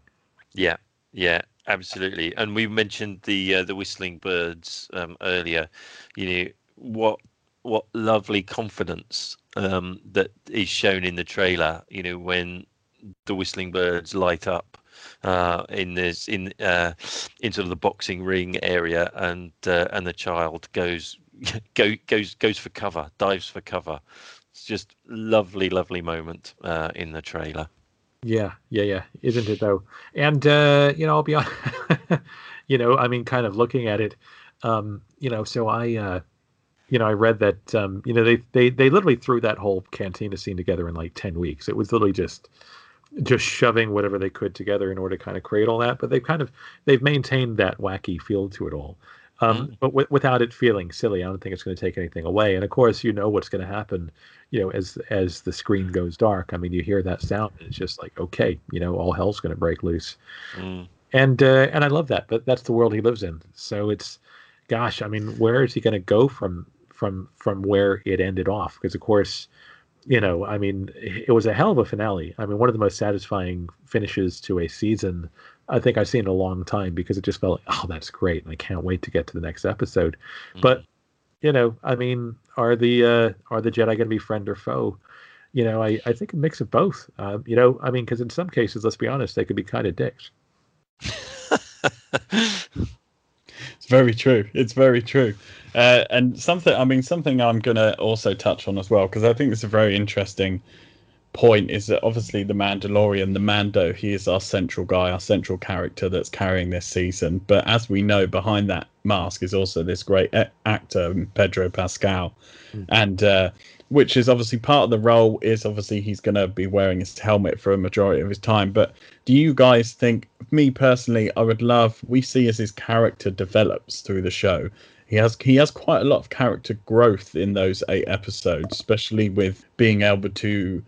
Yeah, yeah, absolutely. And we mentioned the uh, the whistling birds um, earlier. You know what what lovely confidence um, that is shown in the trailer. You know when the whistling birds light up uh, in this in uh, in sort of the boxing ring area, and uh, and the child goes go, goes goes for cover, dives for cover. It's just lovely, lovely moment uh, in the trailer. Yeah, yeah, yeah, isn't it though? And uh, you know, I'll be honest. you know, I mean, kind of looking at it, um, you know, so I. Uh, you know, I read that um, you know they, they they literally threw that whole cantina scene together in like ten weeks. It was literally just just shoving whatever they could together in order to kind of create all that. But they've kind of they've maintained that wacky feel to it all, um, mm-hmm. but w- without it feeling silly. I don't think it's going to take anything away. And of course, you know what's going to happen. You know, as as the screen goes dark. I mean, you hear that sound, and it's just like, okay, you know, all hell's going to break loose. Mm. And uh, and I love that. But that's the world he lives in. So it's, gosh, I mean, where is he going to go from from from where it ended off? Because of course you know, I mean, it was a hell of a finale. I mean, one of the most satisfying finishes to a season I think I've seen in a long time because it just felt like, oh, that's great, and I can't wait to get to the next episode. Mm-hmm. But you know, I mean, are the uh, are the Jedi going to be friend or foe? You know, I, I think a mix of both. Uh, you know, I mean, because in some cases, let's be honest, they could be kind of dicks. It's very true. It's very true. Uh, and something, I mean, something I'm going to also touch on as well, because I think it's a very interesting point is that obviously the Mandalorian, the Mando, he is our central guy, our central character that's carrying this season. But as we know, behind that mask is also this great actor, Pedro Pascal. Mm. And uh, which is obviously part of the role is obviously he's going to be wearing his helmet for a majority of his time. But do you guys think me personally i would love we see as his character develops through the show. He has he has quite a lot of character growth in those eight episodes especially with being able to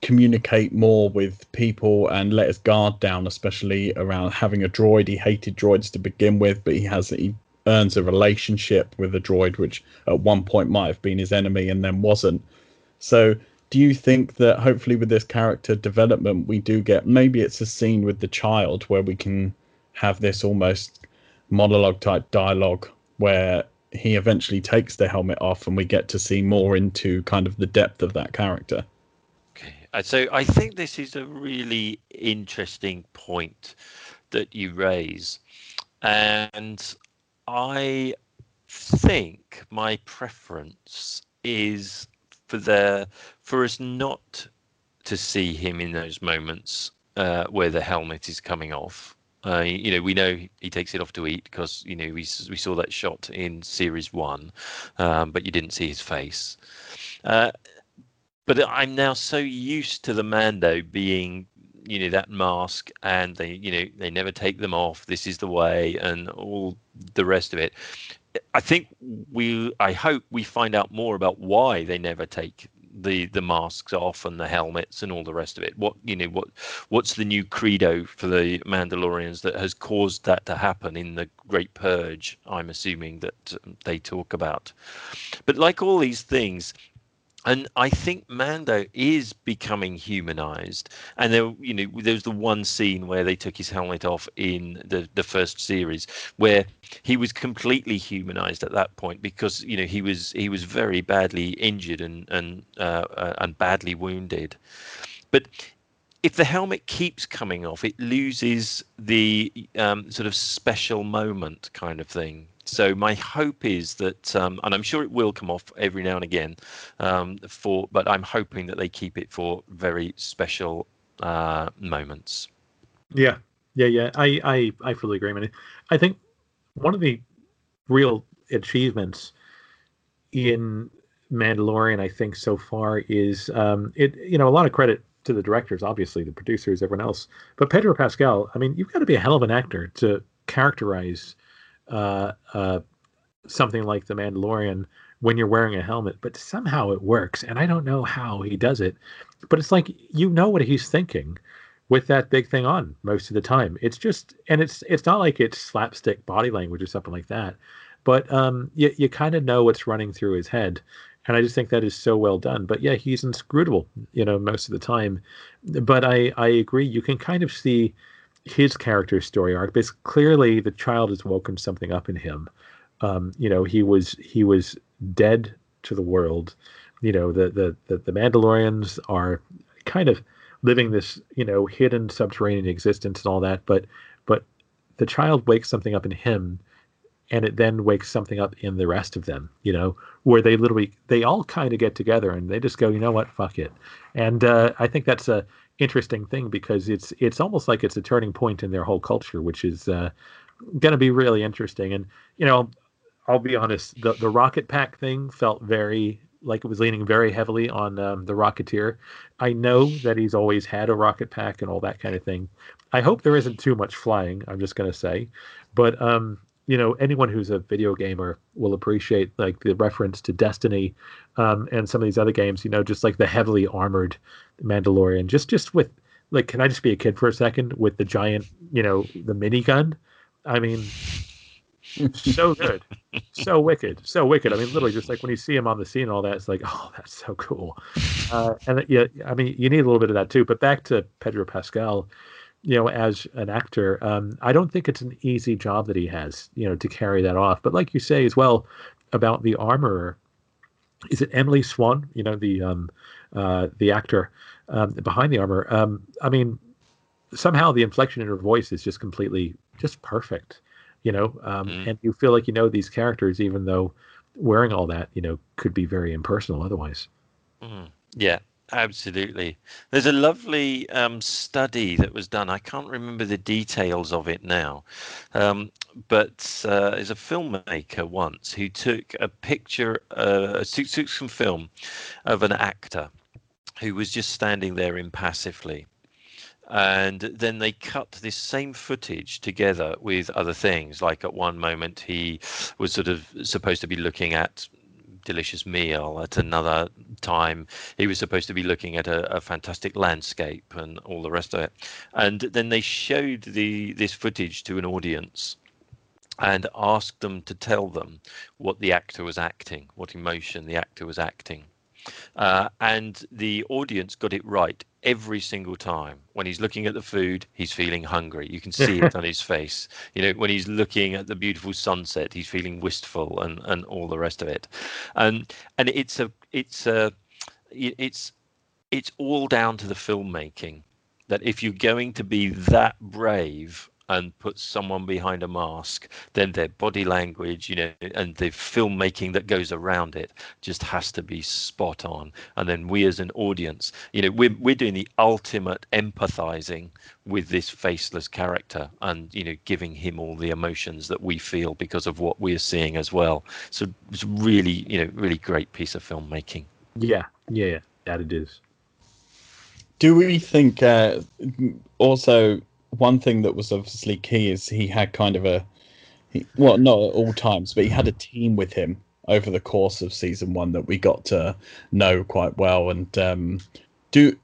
communicate more with people and let his guard down especially around having a droid. He hated droids to begin with but he has he earns a relationship with a droid, which at one point might have been his enemy and then wasn't. So, do you think that hopefully with this character development, we do get maybe it's a scene with the child where we can have this almost monologue type dialogue where he eventually takes the helmet off and we get to see more into kind of the depth of that character? Okay. Uh, so, I think this is a really interesting point that you raise. And I think my preference is for the for us not to see him in those moments uh, where the helmet is coming off. Uh, you know, we know he takes it off to eat because you know we we saw that shot in series one, um, but you didn't see his face. Uh, but I'm now so used to the Mando being you know that mask and they you know they never take them off this is the way and all the rest of it. I think we i hope we find out more about why they never take the the masks off and the helmets and all the rest of it. What you know what what's the new credo for the mandalorians that has caused that to happen in the great purge i'm assuming that um, they talk about. But like all these things and I think Mando is becoming humanized. And there, you know, there was the one scene where they took his helmet off in the the first series, where he was completely humanized at that point because you know he was he was very badly injured and and uh, uh, and badly wounded. But if the helmet keeps coming off, it loses the um, sort of special moment kind of thing. So my hope is that, um, and I'm sure it will come off every now and again, um, for but I'm hoping that they keep it for very special uh, moments. Yeah, yeah, yeah. I, I, I fully agree. I I think one of the real achievements in Mandalorian, I think, so far is um, it. You know, a lot of credit to the directors, obviously, the producers, everyone else. But Pedro Pascal, I mean, you've got to be a hell of an actor to characterize uh, uh, something like The Mandalorian when you're wearing a helmet, but somehow it works. And I don't know how he does it, but it's like you know what he's thinking with that big thing on most of the time. It's just, and it's it's not like it's slapstick body language or something like that, but um, you you kind of know what's running through his head, and I just think that is so well done. But yeah, he's inscrutable, you know, most of the time. But I I agree. You can kind of see his character story arc because clearly the child has woken something up in him. Um, you know, he was he was dead to the world. You know, the the the, the Mandalorians are kind of living this you know hidden subterranean existence and all that, but but the child wakes something up in him and it then wakes something up in the rest of them you know where they literally they all kind of get together and they just go you know what fuck it and uh, i think that's a interesting thing because it's it's almost like it's a turning point in their whole culture, which is uh, going to be really interesting. And you know, I'll be honest, the the rocket pack thing felt very like it was leaning very heavily on um, the Rocketeer. I know that he's always had a rocket pack and all that kind of thing. I hope there isn't too much flying. I'm just going to say, but um, you know anyone who's a video gamer will appreciate like the reference to destiny um, and some of these other games you know just like the heavily armored mandalorian. Just just with like can i just be a kid for a second with the giant you know the minigun? I mean so good. So wicked. So wicked. I mean literally just like when you see him on the scene and all that it's like oh that's so cool. Uh, and yeah i mean you need a little bit of that too. But back to pedro pascal you know, as an actor, um, I don't think it's an easy job that he has, you know, to carry that off. But like you say as well about the armorer, is it Emily Swan? You know, the um, uh, the actor um, behind the armor. Um, I mean, somehow the inflection in her voice is just completely just perfect. You know, um, mm. and you feel like you know these characters, even though wearing all that, you know, could be very impersonal otherwise. Mm. Yeah, Absolutely. There's a lovely um, study that was done. I can't remember the details of it now, um, but uh, there's a filmmaker once who took a picture, uh, took some film of an actor who was just standing there impassively. And then they cut this same footage together with other things. Like at one moment, he was sort of supposed to be looking at delicious meal. At another time, he was supposed to be looking at a, a, fantastic landscape and all the rest of it. And then they showed the this footage to an audience and asked them to tell them what the actor was acting, what emotion the actor was acting. Uh, and the audience got it right every single time. When he's looking at the food, he's feeling hungry. You can see it on his face. You know, when he's looking at the beautiful sunset, he's feeling wistful and, and all the rest of it. And and it's a it's a it's it's all down to the filmmaking. That if you're going to be that brave and put someone behind a mask, then their body language, you know, and the filmmaking that goes around it just has to be spot on. And then we as an audience, you know, we're we're doing the ultimate empathizing with this faceless character and you know giving him all the emotions that we feel because of what we're seeing as well. So it's really, you know, really great piece of filmmaking. Yeah, yeah, yeah, that it is. Do we think uh, also one thing that was obviously key is he had kind of a he, well not at all times but he had a team with him over the course of season one that we got to know quite well. And um, do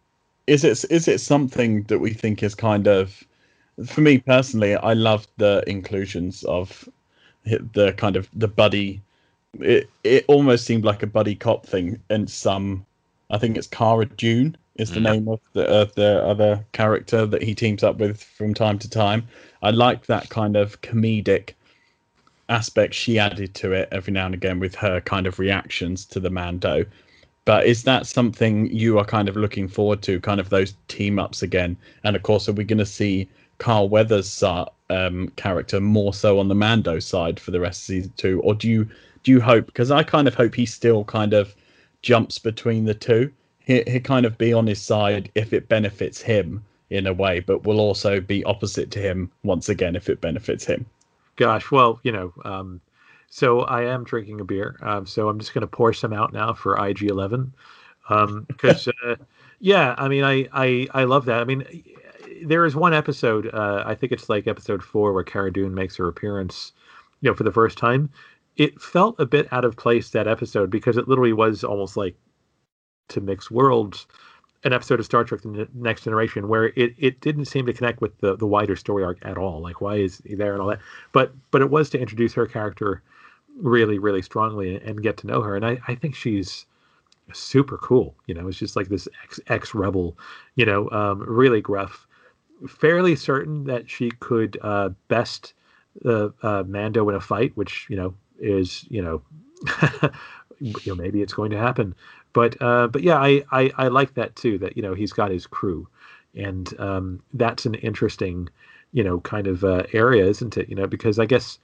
is it is it something that we think is kind of for me personally i love the inclusions of the kind of the buddy it it almost seemed like a buddy cop thing, and some, I think it's Cara Dune is the Mm. name of the of the other character that he teams up with from time to time. I like that kind of comedic aspect she added to it every now and again with her kind of reactions to the Mando. But is that something you are kind of looking forward to, kind of those team ups again? And of course, are we going to see Carl Weathers' uh, um, character more so on the Mando side for the rest of season two, or do you do you hope? Because I kind of hope he still kind of jumps between the two. He he kind of be on his side if it benefits him in a way, but will also be opposite to him once again if it benefits him. Gosh, well, you know, um, so I am drinking a beer, um, so I'm just going to pour some out now for IG11, because uh, yeah, I mean, I, I I love that. I mean, there is one episode, uh, I think it's like episode four, where Cara Dune makes her appearance, you know, for the first time. It felt a bit out of place that episode because it literally was almost like to mix worlds an episode of Star Trek: The Next Generation where it, it didn't seem to connect with the, the wider story arc at all. Like, why is he there and all that? But but it was to introduce her character really really strongly and get to know her. And I, I think she's super cool. You know, it's just like this ex ex rebel. You know, um, really gruff. Fairly certain that she could uh, best uh, uh, Mando in a fight, which you know is you know, you know maybe it's going to happen but uh, but yeah, I, I I like that too. That you know he's got his crew, and um, that's an interesting, you know, kind of uh, area, isn't it? You know, because I guess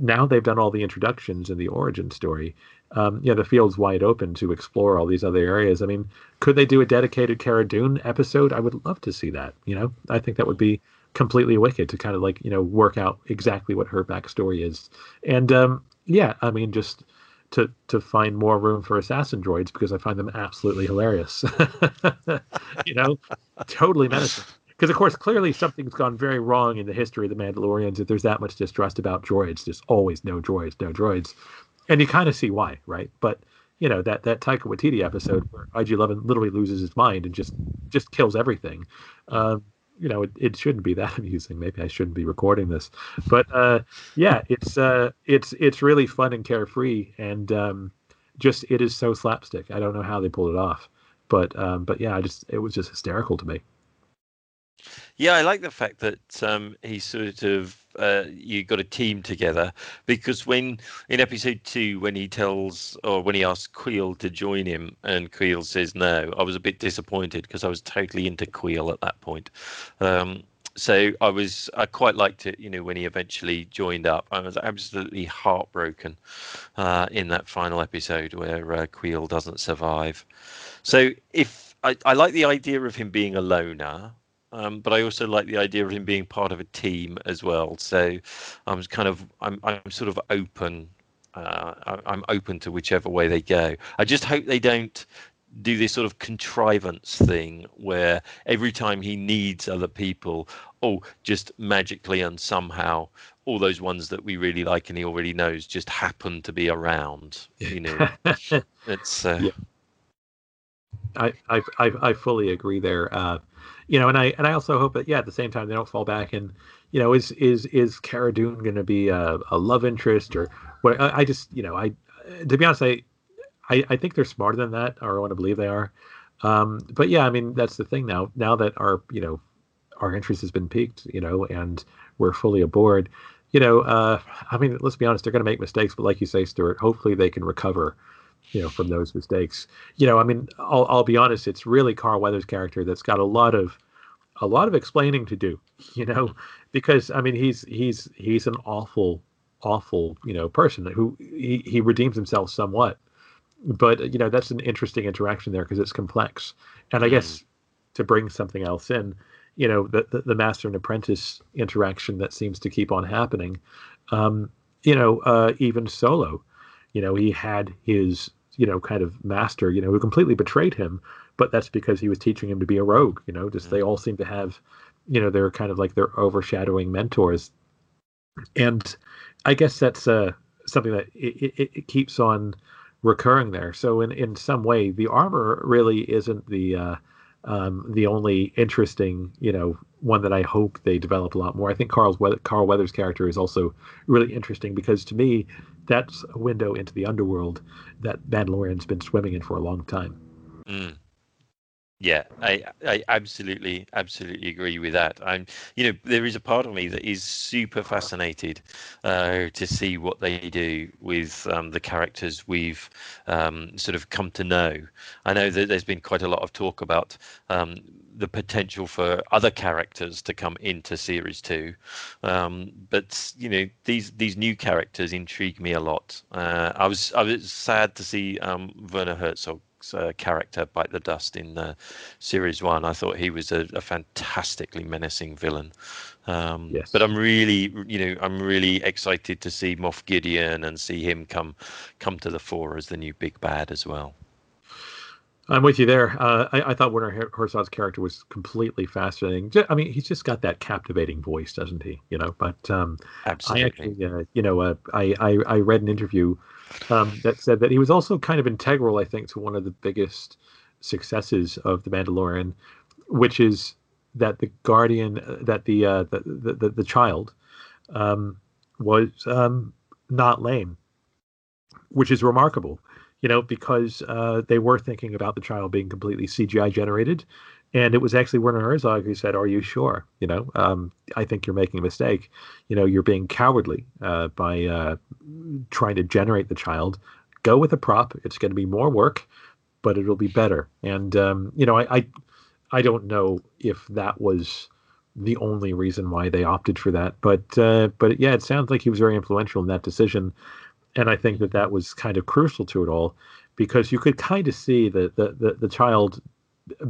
now they've done all the introductions and the origin story. Um, yeah, the field's wide open to explore all these other areas. I mean, could they do a dedicated Cara Dune episode? I would love to see that. You know, I think that would be completely wicked to kind of like you know work out exactly what her backstory is. And um, yeah, I mean, just to to find more room for assassin droids because I find them absolutely hilarious. you know, totally menacing. Because of course, clearly something's gone very wrong in the history of the Mandalorians. If there's that much distrust about droids, just always no droids, no droids, and you kind of see why, right? But you know that that Taika Waititi episode where IG-11 literally loses his mind and just just kills everything. Um, you know, it, it shouldn't be that amusing. Maybe I shouldn't be recording this, but uh, yeah, it's uh, it's it's really fun and carefree, and um, just it is so slapstick. I don't know how they pulled it off, but um, but yeah, I just it was just hysterical to me. Yeah, I like the fact that um, he sort of uh, you got a team together because when in episode two, when he tells or when he asks Kuiil to join him and Kuiil says no, I was a bit disappointed because I was totally into Kuiil at that point. Um, so I was I quite liked it, you know, when he eventually joined up. I was absolutely heartbroken uh, in that final episode where uh, Kuiil doesn't survive. So if I, I like the idea of him being a loner, um, but I also like the idea of him being part of a team as well. So I'm kind of I'm I'm sort of open. Uh, I'm open to whichever way they go. I just hope they don't do this sort of contrivance thing where every time he needs other people, oh, just magically and somehow all those ones that we really like and he already knows just happen to be around. You know, it's uh, Yeah. I, I I I fully agree there. Uh, you know, and I and I also hope that yeah, at the same time they don't fall back and you know is is is Cara Dune going to be a, a love interest or what? I, I just you know I to be honest I, I I think they're smarter than that or I want to believe they are. Um, but yeah, I mean that's the thing now. Now that our you know our interest has been peaked, you know, and we're fully aboard. You know, uh, I mean, let's be honest, they're going to make mistakes, but like you say, Stuart, hopefully they can recover you know, from those mistakes. You know, I mean, I'll, I'll be honest, it's really Carl Weathers' character that's got a lot of a lot of explaining to do, you know, because I mean, he's he's he's an awful, awful, you know, person who he, he redeems himself somewhat, but you know, that's an interesting interaction there because it's complex, and I guess to bring something else in, you know, the, the the master and apprentice interaction that seems to keep on happening, um, you know, uh, even Solo, you know, he had his you know kind of master, you know, who completely betrayed him, but that's because he was teaching him to be a rogue. You know, just they all seem to have, you know, they're kind of like their overshadowing mentors, and I guess that's uh, something that it, it, it keeps on recurring there. So in in some way, the armor really isn't the uh, um, the only interesting, you know, one that I hope they develop a lot more. I think Carl's Carl Weathers' character is also really interesting because to me, that's a window into the underworld that Mandalorian's been swimming in for a long time. Mm. Yeah, I, I absolutely, absolutely agree with that. I'm, you know, there is a part of me that is super fascinated uh, to see what they do with um, the characters we've um, sort of come to know. I know that there's been quite a lot of talk about um, the potential for other characters to come into series two, um, but you know, these these new characters intrigue me a lot. Uh, I was I was sad to see um, Werner Herzog uh, character bite the dust in uh, series one. I thought he was a, a fantastically menacing villain. Um, yes. But I'm really, you know, I'm really excited to see Moff Gideon and see him come come to the fore as the new big bad as well. I'm with you there. Uh, I, I, thought Werner Herzog's character was completely fascinating. I mean, he's just got that captivating voice, doesn't he? You know, but um, absolutely. I actually, uh, you know, uh, I, I, I read an interview um, that said that he was also kind of integral, I think, to one of the biggest successes of the Mandalorian, which is that the guardian, uh, that the uh, the, the, the, the child, um, was um, not lame, which is remarkable, you know, because uh, they were thinking about the child being completely CGI generated, and it was actually Werner Herzog who said, "Are you sure? You know, um, I think you're making a mistake. You know, you're being cowardly uh, by uh, trying to generate the child. Go with a prop. It's going to be more work, but it'll be better." And um, you know, I, I, I don't know if that was the only reason why they opted for that, but uh, but yeah, it sounds like he was very influential in that decision, and I think that that was kind of crucial to it all because you could kind of see that the, the, the child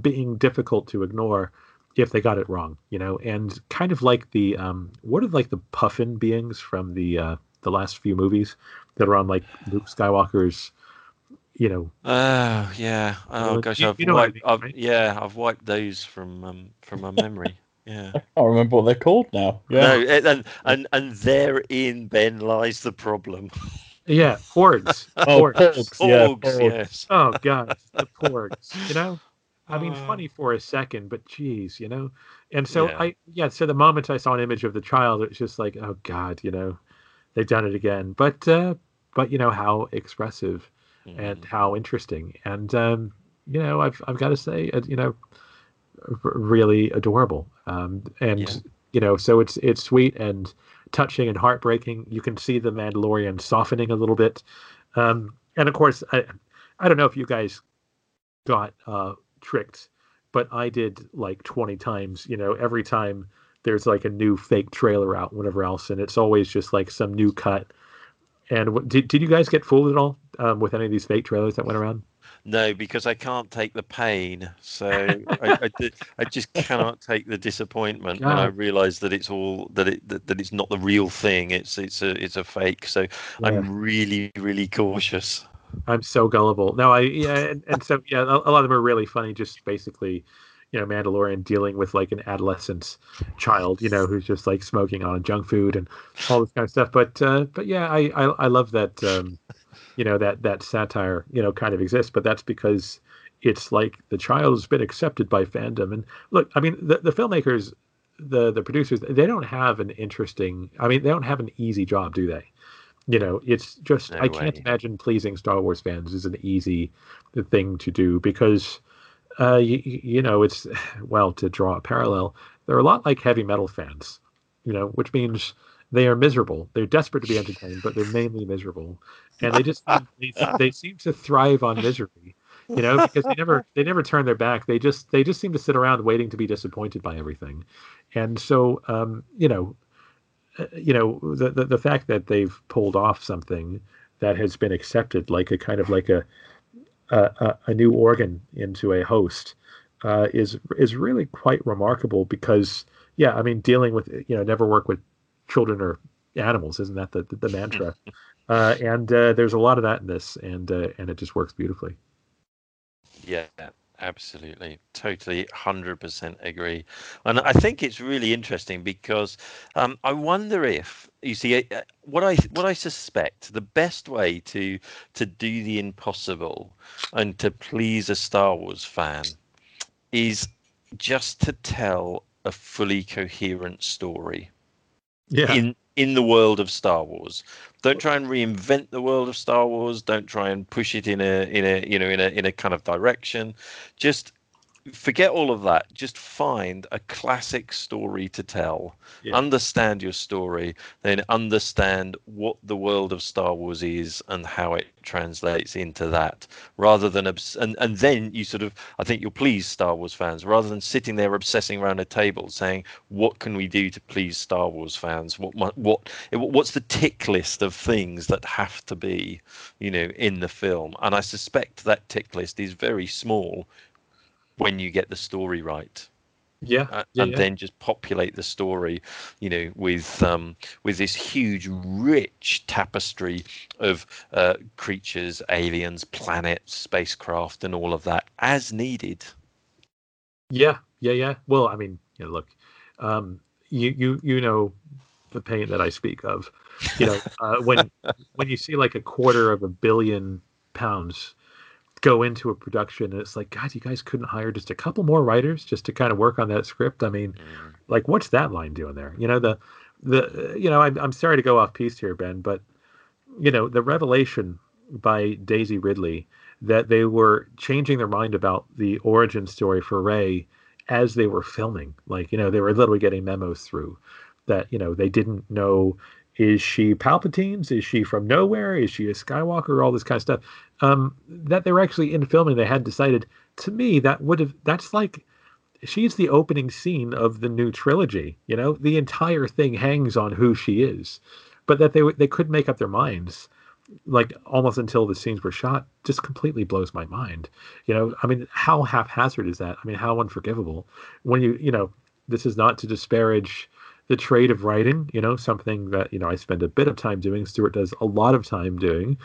being difficult to ignore if they got it wrong, you know, and kind of like the um, what are like the puffin beings from the uh, the last few movies that are on like Luke Skywalker's, you know. Oh yeah. Oh gosh, you, I've you know wiped, I mean, I've, right? yeah, I've wiped those from um, from my memory. Yeah, I can't remember what they're called now. Yeah, no, and and and therein Ben lies the problem. Yeah, porgs. oh, porgs. porgs. porgs, yeah, porgs. yes. Oh god, the porgs. You know. I mean, uh, funny for a second, but geez, you know. And so yeah. I, yeah. So the moment I saw an image of the child, it's just like, oh God, you know, they've done it again. But, uh, but you know how expressive mm. and mm-hmm. how interesting, and um, you know, I've I've got to say, uh, you know, really adorable. Um, and yeah. you know, so it's it's sweet and touching and heartbreaking. You can see the Mandalorian softening a little bit, um, and of course, I I don't know if you guys got uh, tricked, but I did like 20 times, you know, every time there's like a new fake trailer out, whatever else, and it's always just like some new cut. And did, did you guys get fooled at all um, with any of these fake trailers that went around? No, because I can't take the pain. So I, I, I, just cannot take the disappointment when I realise that it's all that it that, that, it's not the real thing. It's it's a it's a fake. So yeah. I'm really really cautious. I'm so gullible. No, I yeah, and, and so yeah, a, lot of them are really funny. Just basically, you know, Mandalorian dealing with like an adolescent child, you know, who's just like smoking on junk food and all this kind of stuff. But uh, but yeah, I I, I love that um, you know that that satire you know kind of exists, but that's because it's like the child has been accepted by fandom. And look, I mean, the the filmmakers, the the producers, they don't have an interesting. I mean, they don't have an easy job, do they? You know it's just no i way. can't imagine pleasing star wars fans is an easy thing to do because uh you, you know it's well to draw a parallel they're a lot like heavy metal fans you know which means they are miserable. They're desperate to be entertained but they're mainly miserable. And they just they, they seem to thrive on misery you know because they never they never turn their back. They just they just seem to sit around waiting to be disappointed by everything. And so um you know you know the, the, the fact that they've pulled off something that has been accepted like a kind of like a a, a new organ into a host uh, is is really quite remarkable because yeah I mean dealing with you know never work with children or animals isn't that the the, the mantra? Uh, and uh, there's a lot of that in this and uh, and it just works beautifully. Yeah absolutely totally 100% agree and i think it's really interesting because um, i wonder if you see what i what i suspect the best way to to do the impossible and to please a star wars fan is just to tell a fully coherent story Yeah. in in the world of Star Wars. Don't try and reinvent the world of Star Wars. Don't try and push it in a in a you know in a in a kind of direction. Just forget all of that. Just find a classic story to tell. Yeah. Understand your story, then understand what the world of Star Wars is and how it translates into that. Rather than obs- and and then you sort of I think you'll please Star Wars fans rather than sitting there obsessing around a table saying what can we do to please Star Wars fans? What what what's the tick list of things that have to be, you know, in the film? And I suspect that tick list is very small when you get the story right yeah. uh, yeah, and yeah. then just populate the story you know with um with this huge rich tapestry of uh, creatures aliens planets spacecraft and all of that as needed Yeah, yeah, yeah. Well, I mean, you know, look, um, you you you know the pain that I speak of. You know, uh, when when you see like a quarter of a billion pounds go into a production, and it's like, God, you guys couldn't hire just a couple more writers just to kind of work on that script. I mean, mm. like, what's that line doing there? You know, the the you know, I'm I'm sorry to go off piece here, Ben, but you know, the revelation by Daisy Ridley that they were changing their mind about the origin story for Rey as they were filming. Like, you know, they were literally getting memos through that, you know, they didn't know is she Palpatine's? Is she from nowhere? Is she a Skywalker? All this kind of stuff. Um, that they were actually in filming, they had decided. To me, that would have that's like she's the opening scene of the new trilogy. You know, the entire thing hangs on who she is, but that they they couldn't make up their minds like almost until the scenes were shot just completely blows my mind you know i mean how haphazard is that i mean how unforgivable when you you know this is not to disparage the trade of writing you know something that you know i spend a bit of time doing stuart does a lot of time doing.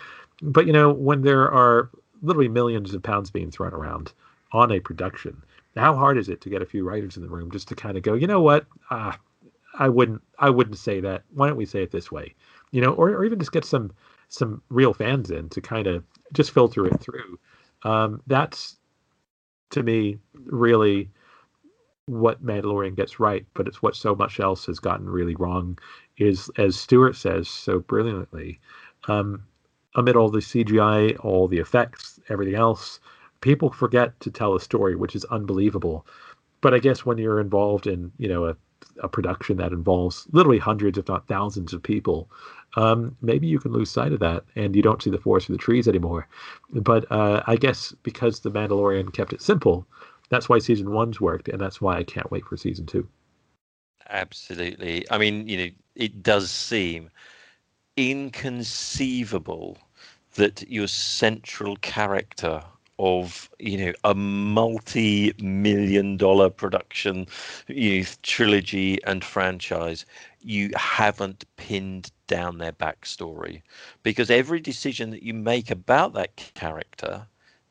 But you know when there are literally millions of pounds being thrown around on a production how hard is it to get a few writers in the room just to kind of go you know what? Ah, i wouldn't i wouldn't say that. Why don't we say it this way? You know or, or even just get some some real fans in to kind of just filter it through. Um, that's to me really what Mandalorian gets right, but it's what so much else has gotten really wrong. Is as Stewart says so brilliantly, um, amid all the CGI, all the effects, everything else, people forget to tell a story, which is unbelievable. But I guess when you're involved in you know a a production that involves literally hundreds, if not thousands, of people, um, maybe you can lose sight of that and you don't see the forest for the trees anymore. But uh, I guess because The Mandalorian kept it simple, that's why season one's worked, and that's why I can't wait for season two. Absolutely. I mean, you know, it does seem inconceivable that your central character of you know a multi-million dollar production you know, trilogy and franchise you haven't pinned down their backstory because every decision that you make about that character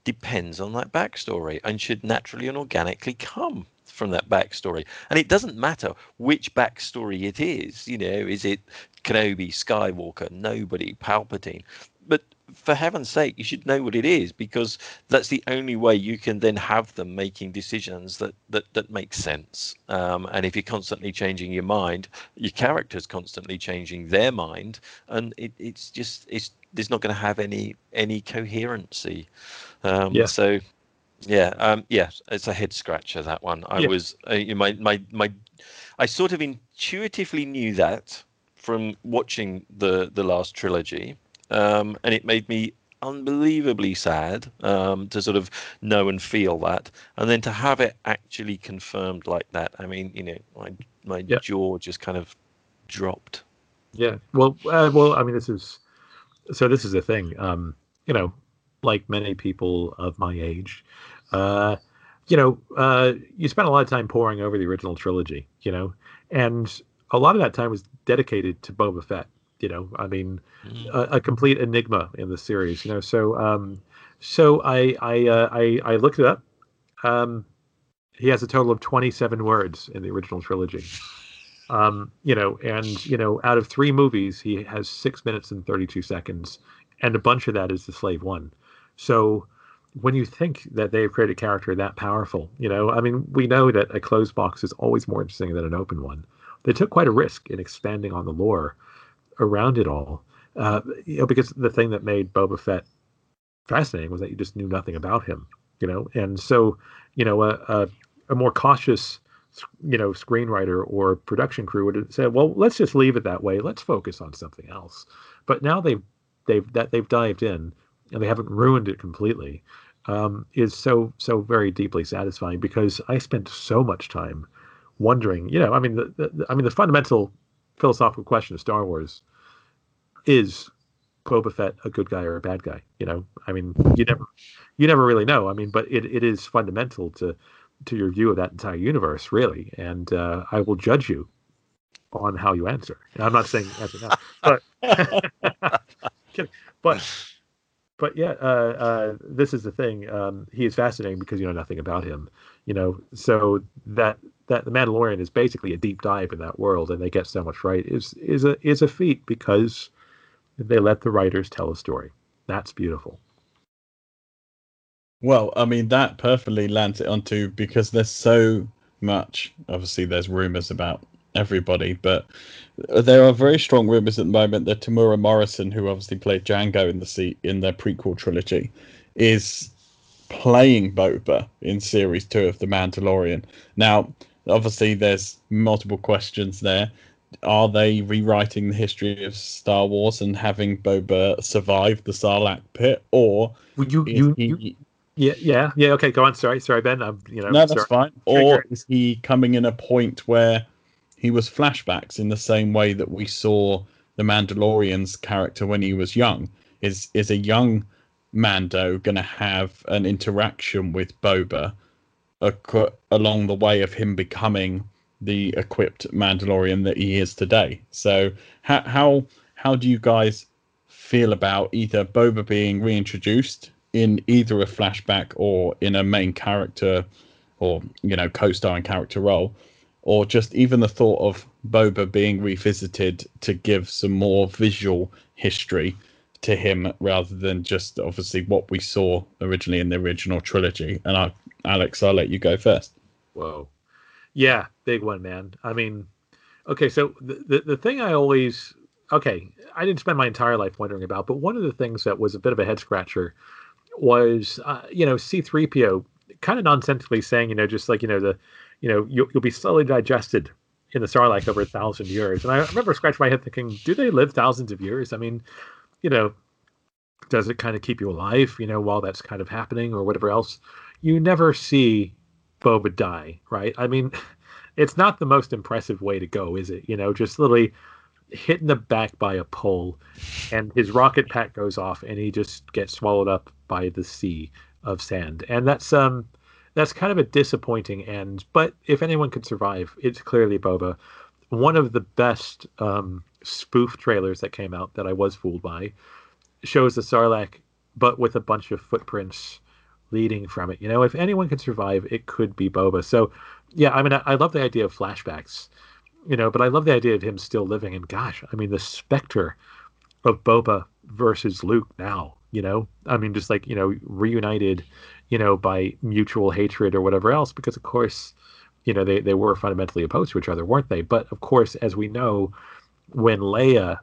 depends on that backstory and should naturally and organically come from that backstory. And it doesn't matter which backstory it is. You know, is it Kenobi, Skywalker, nobody, Palpatine? But for heaven's sake, you should know what it is because that's the only way you can then have them making decisions that that that make sense. Um, and if you're constantly changing your mind, your character's constantly changing their mind, and it, it's just it's there's not going to have any any coherency. Um, Yeah. So yeah, um, yeah, it's a head scratcher that one. I Yeah. was uh, my my my, I sort of intuitively knew that from watching the the last trilogy, um, and it made me unbelievably sad um, to sort of know and feel that, and then to have it actually confirmed like that. I mean, you know, my my Yeah. jaw just kind of dropped. Yeah. Well, uh, well, I mean, this is so. This is the thing. Um, you know, like many people of my age, uh, you know, uh, you spent a lot of time poring over the original trilogy. You know, and a lot of that time was dedicated to Boba Fett. You know, I mean, a, a complete enigma in the series. You know, so um, so I I uh, I, I looked it up. Um, he has a total of 27 words in the original trilogy um, you know, and you know, out of three movies, he has six minutes and thirty-two seconds, and a bunch of that is the Slave One. So, when you think that they've created a character that powerful, you know, I mean, we know that a closed box is always more interesting than an open one. They took quite a risk in expanding on the lore around it all, uh, you know, because the thing that made Boba Fett fascinating was that you just knew nothing about him, you know, and so, you know, a, a, a more cautious, you know, screenwriter or production crew would have said, well, let's just leave it that way. Let's focus on something else. But now they've they've that they've dived in and they haven't ruined it completely um, is so so very deeply satisfying because I spent so much time wondering. You know, I mean, the, the I mean, the fundamental philosophical question of Star Wars is Boba Fett a good guy or a bad guy? You know, I mean, you never you never really know. I mean, but it, it is fundamental to to your view of that entire universe, really. And uh, I will judge you on how you answer. And I'm not saying answer now, but. But but yeah, uh, uh, this is the thing. Um, he is fascinating because you know nothing about him. You know, so that that the Mandalorian is basically a deep dive in that world, and they get so much right is is a is a feat because they let the writers tell a story. That's beautiful. Well, I mean that perfectly lands it onto because there's so much. Obviously, there's rumors about everybody, but there are very strong rumors at the moment that Temuera Morrison, who obviously played Jango in the seat in the prequel trilogy, is playing Boba in series two of The Mandalorian. Now, obviously, there's multiple questions there. Are they rewriting the history of Star Wars and having Boba survive the Sarlacc pit, or Would you you, he, you yeah yeah yeah okay go on sorry sorry Ben I'm you know no, that's sorry. fine. Or is he coming in a point where he was flashbacks in the same way that we saw the Mandalorian's character when he was young? Is is a young Mando going to have an interaction with Boba along the way of him becoming the equipped Mandalorian that he is today? So how how how do you guys feel about either Boba being reintroduced in either a flashback or in a main character or you know co-starring character role or just even the thought of Boba being revisited to give some more visual history to him rather than just obviously what we saw originally in the original trilogy and I Alex I'll let you go first Whoa. Yeah, big one, man. I mean, okay, so the, the, the thing I always, okay, I didn't spend my entire life wondering about, but one of the things that was a bit of a head scratcher was, uh, you know, C3PO kind of nonsensically saying, you know, just like, you know, the, you know, you'll, you'll be slowly digested in the Sarlacc over a thousand years. And I remember scratching my head thinking, do they live thousands of years? I mean, you know, does it kind of keep you alive, you know, while that's kind of happening or whatever else? You never see Boba die, right? I mean, it's not the most impressive way to go, is it? You know, just literally hit in the back by a pole, and his rocket pack goes off, and he just gets swallowed up by the sea of sand. And that's um, that's kind of a disappointing end. But if anyone could survive, it's clearly Boba. One of the best um, spoof trailers that came out that I was fooled by shows the Sarlacc, but with a bunch of footprints leading from it. You know, if anyone could survive, it could be Boba. So, yeah, I mean, I, I love the idea of flashbacks, you know, but I love the idea of him still living. And gosh, I mean, the specter of Boba versus Luke now, you know, I mean, just like, you know, reunited, you know, by mutual hatred or whatever else, because of course, you know, they, they were fundamentally opposed to each other, weren't they? But of course, as we know, when Leia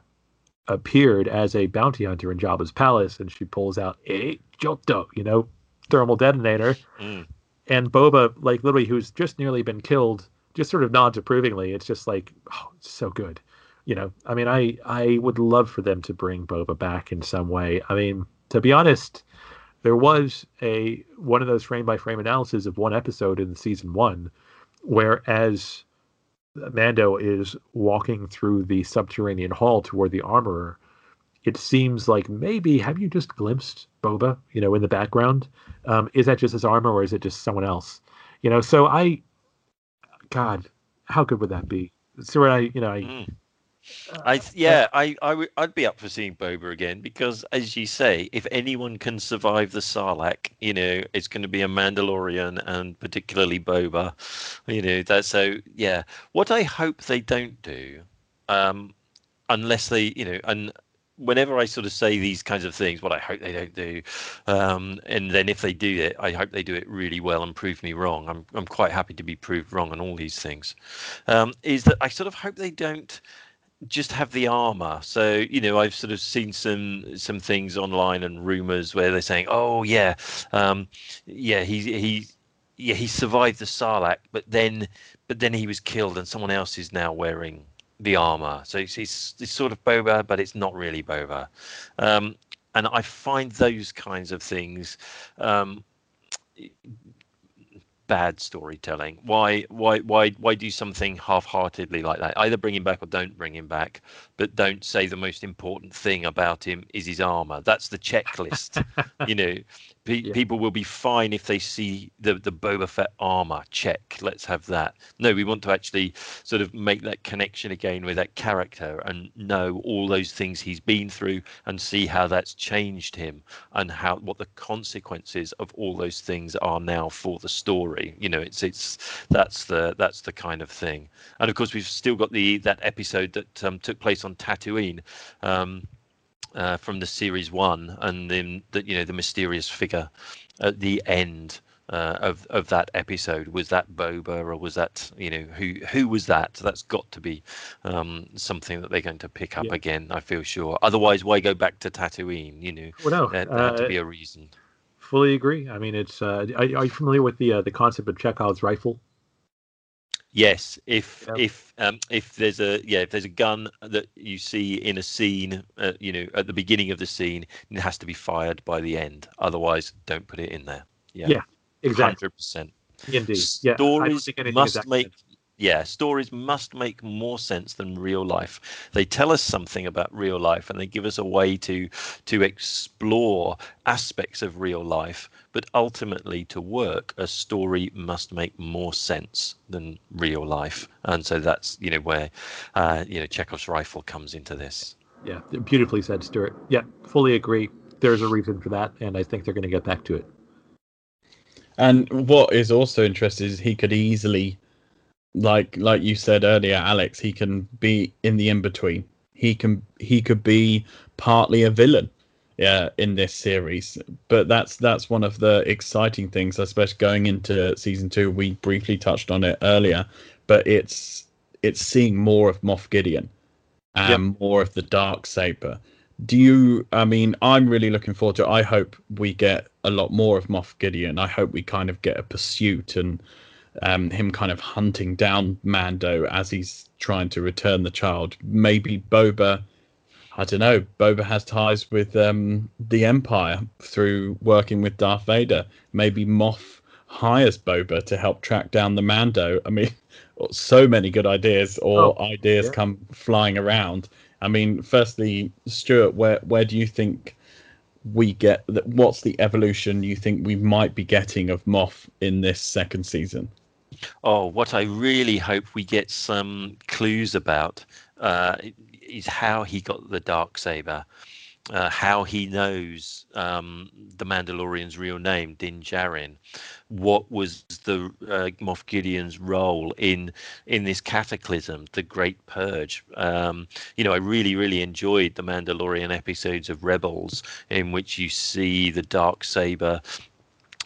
appeared as a bounty hunter in Jabba's palace and she pulls out a Joto, you know, thermal detonator. Mm. And Boba, like literally, who's just nearly been killed, just sort of nods approvingly. It's just like, oh, it's so good. You know, I mean, I I would love for them to bring Boba back in some way. I mean, to be honest, there was a one of those frame by frame analysis of one episode in season one, where as Mando is walking through the subterranean hall toward the armorer, it seems like maybe have you just glimpsed Boba, you know, in the background? Um, is that just his armor or is it just someone else? You know, so I, God, how good would that be? So I, you know, I, Mm. I yeah, I I would I'd be up for seeing Boba again because, as you say, if anyone can survive the Sarlacc, you know, it's going to be a Mandalorian and particularly Boba. You know, that's so yeah. What I hope they don't do, um, unless they, you know, and whenever I sort of say these kinds of things, what I hope they don't do, um, and then if they do it, I hope they do it really well and prove me wrong. I'm I'm quite happy to be proved wrong on all these things. Um, is that I sort of hope they don't just have the armor. So you know, I've sort of seen some some things online and rumors where they're saying, "Oh yeah, um, yeah, he he." Yeah, he survived the Sarlacc, but then, but then he was killed, and someone else is now wearing the armor. So it's, it's, it's sort of Boba, but it's not really Boba. Um, and I find those kinds of things um, bad storytelling. Why why why why do something half-heartedly like that? Either bring him back or don't bring him back, but don't say the most important thing about him is his armor. That's the checklist. you know, Pe- yeah. People will be fine if they see the the Boba Fett armor. Check. Let's have that. No, we want to actually sort of make that connection again with that character and know all those things he's been through and see how that's changed him and how what the consequences of all those things are now for the story. You know, it's it's that's the that's the kind of thing. And of course, we've still got the that episode that um, took place on Tatooine. Um, uh, from the series one, and then the you know the mysterious figure at the end uh, of of that episode was that Boba or was that you know who who was that? That's got to be um, something that they're going to pick up yeah. again. I feel sure. Otherwise, why go back to Tatooine? You know, well, no, there, there uh, had to be a reason. Fully agree. I mean, it's. Uh, are, are you familiar with the uh, the concept of Chekhov's rifle? Yes, if yep. if um, if there's a yeah if there's a gun that you see in a scene, uh, you know, at the beginning of the scene, it has to be fired by the end. Otherwise, don't put it in there. Yeah, yeah exactly. Hundred percent. Indeed. Yeah, Stories must make yeah, stories must make more sense than real life. They tell us something about real life and they give us a way to to explore aspects of real life, but ultimately to work a story must make more sense than real life. And so that's, you know, where uh, you know, Chekhov's rifle comes into this. Yeah, beautifully said, Stuart. Yeah, fully agree. There's a reason for that, and I think they're going to get back to it. And what is also interesting is he could easily like like you said earlier, Alex, he can be in the in between. He can he could be partly a villain, yeah, in this series. But that's that's one of the exciting things, especially going into season two. We briefly touched on it earlier, but it's it's seeing more of Moff Gideon and yep. more of the dark saber. Do you? I mean, I'm really looking forward to. It. I hope we get a lot more of Moff Gideon. I hope we kind of get a pursuit and um, him kind of hunting down Mando as he's trying to return the child. Maybe Boba, I don't know, Boba has ties with um, the Empire through working with Darth Vader. Maybe Moff hires Boba to help track down the Mando. I mean, so many good ideas or oh, ideas yeah. come flying around. I mean, firstly, Stuart, where where do you think we get that? What's the evolution you think we might be getting of Moff in this second season? Oh, what I really hope we get some clues about uh, is how he got the dark saber, uh, how he knows um, the Mandalorian's real name, Din Djarin. What was the uh, Moff Gideon's role in in this cataclysm, the Great Purge? Um, you know, I really, really enjoyed the Mandalorian episodes of Rebels, in which you see the dark saber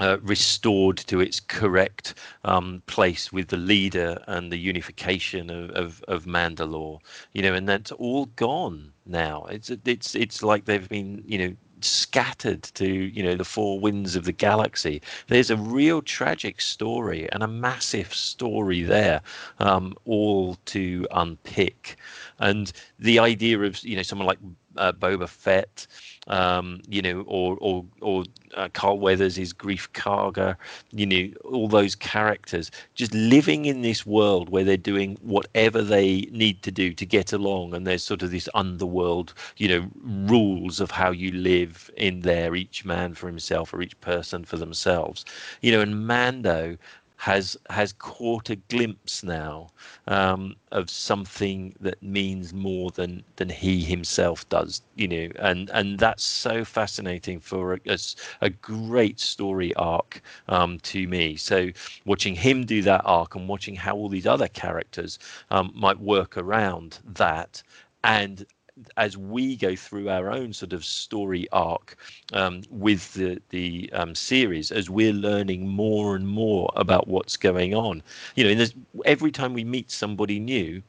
uh, restored to its correct um, place with the leader and the unification of, of, of Mandalore, you know, and that's all gone now. It's it's it's like they've been, you know, scattered to you know the four winds of the galaxy. There's a real tragic story and a massive story there, um, all to unpick, and the idea of you know someone like uh, Boba Fett um, you know, or or or uh, Carl Weathers is Greef Karga, you know, all those characters just living in this world where they're doing whatever they need to do to get along, and there's sort of this underworld, you know, rules of how you live in there, each man for himself or each person for themselves, you know, and Mando has has caught a glimpse now um, of something that means more than than he himself does you know and and that's so fascinating for a, a, a great story arc um, to me. So watching him do that arc and watching how all these other characters um, might work around that and as we go through our own sort of story arc um, with the the um, series, as we're learning more and more about what's going on, you know, every time we meet somebody new,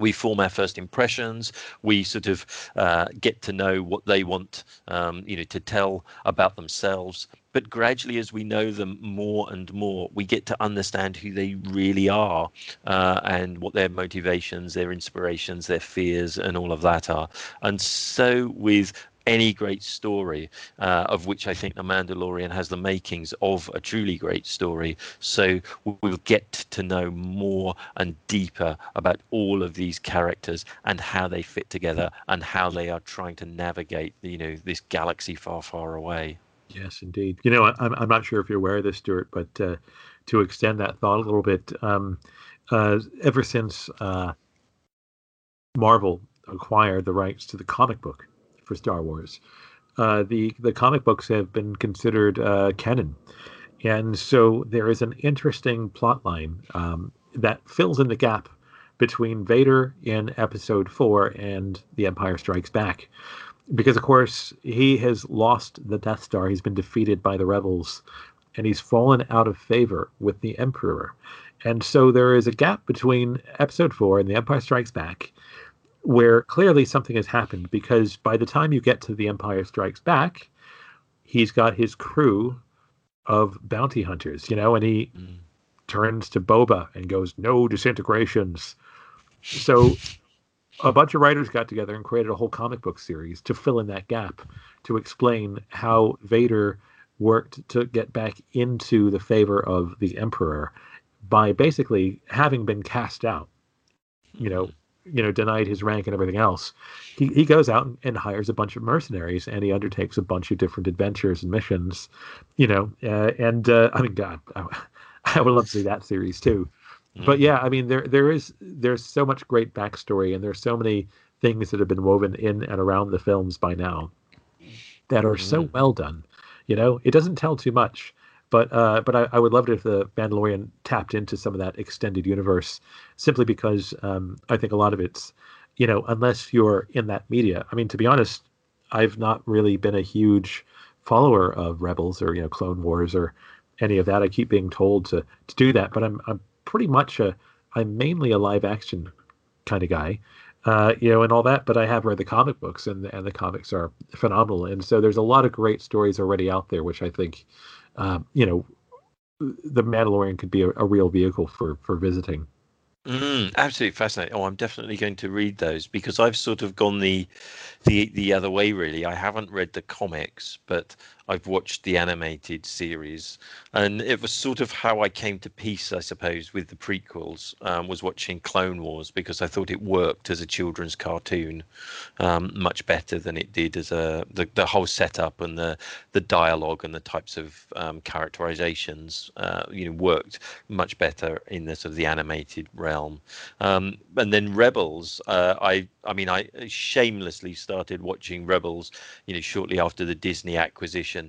we form our first impressions. We sort of uh, get to know what they want um, you know to tell about themselves. But gradually as we know them more and more we get to understand who they really are uh, and what their motivations their inspirations their fears and all of that are. And so with any great story, uh, of which I think The Mandalorian has the makings of a truly great story. So we'll get to know more and deeper about all of these characters and how they fit together and how they are trying to navigate, you know, this galaxy far, far away. Yes, indeed. You know, I'm, I'm not sure if you're aware of this, Stuart, but uh, to extend that thought a little bit, um, uh, ever since uh, Marvel acquired the rights to the comic book for Star Wars. Uh, the the comic books have been considered uh, canon, and so there is an interesting plot line um, that fills in the gap between Vader in Episode Four and The Empire Strikes Back, because of course he has lost the Death Star. He's been defeated by the rebels, and he's fallen out of favor with the Emperor. And so there is a gap between Episode Four and The Empire Strikes Back where clearly something has happened because by the time you get to the Empire Strikes Back, he's got his crew of bounty hunters, you know, and he mm. turns to Boba and goes, "No disintegrations." So a bunch of writers got together and created a whole comic book series to fill in that gap, to explain how Vader worked to get back into the favor of the Emperor by basically having been cast out. You know, you know denied his rank and everything else he, he goes out and, hires a bunch of mercenaries and he undertakes a bunch of different adventures and missions you know uh, and uh, i mean god I, I, would love to see that series too mm-hmm. but yeah i mean there there is there's so much great backstory and there's so many things that have been woven in and around the films by now that are mm-hmm. so well done you know it doesn't tell too much but uh, but I, I, would love it if the Mandalorian tapped into some of that extended universe, simply because um, I think a lot of it's, you know, unless you're in that media. I mean, to be honest, I've not really been a huge follower of Rebels or you know Clone Wars or any of that. I keep being told to to do that, but I'm I'm pretty much a I'm mainly a live action kind of guy. Uh, you know, and all that. But I have read the comic books, and and the comics are phenomenal. And so there's a lot of great stories already out there, which I think um, you know, the Mandalorian could be a, a real vehicle for for visiting. Mm, absolutely fascinating. Oh, I'm definitely going to read those because I've sort of gone the the the other way really. I haven't read the comics, but I've watched the animated series, and it was sort of how I came to peace, I suppose, with the prequels. Um, was watching Clone Wars because I thought it worked as a children's cartoon um, much better than it did as a the, the whole setup and the the dialogue and the types of um, characterizations. Uh, you know, worked much better in the sort of the animated realm. Um, and then Rebels, uh, I I mean, I shamelessly started watching Rebels, you know, shortly after the Disney acquisition,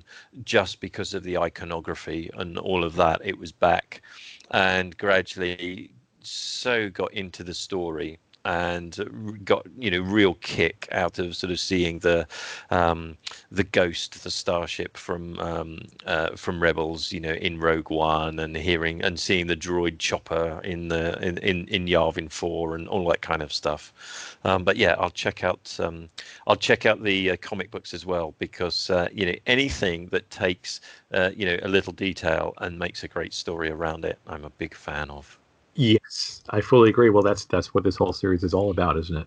just because of the iconography and all of that. It was back, and gradually so got into the story and got you know real kick out of sort of seeing the um, the ghost, the starship from um, uh, from Rebels, you know, in Rogue One, and hearing and seeing the droid chopper in the in in, in Yavin Four, and all that kind of stuff. Um, but yeah, I'll check out um, I'll check out the uh, comic books as well because uh, you know anything that takes uh, you know a little detail and makes a great story around it, I'm a big fan of. Yes, I fully agree. Well, that's that's what this whole series is all about, isn't it?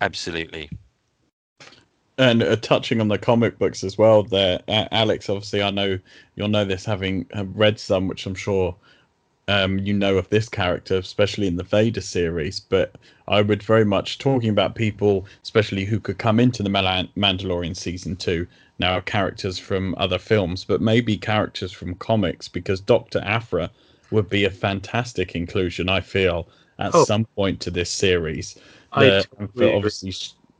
Absolutely. And uh, touching on the comic books as well, there, uh, Alex. Obviously, I know you'll know this having read some, which I'm sure um, you know of this character, especially in the Vader series. But I would very much talking about people, especially who could come into the Mandalorian season two. Now, characters from other films, but maybe characters from comics, because Doctor Aphra would be a fantastic inclusion. I feel at oh. some point to this series. I totally obviously,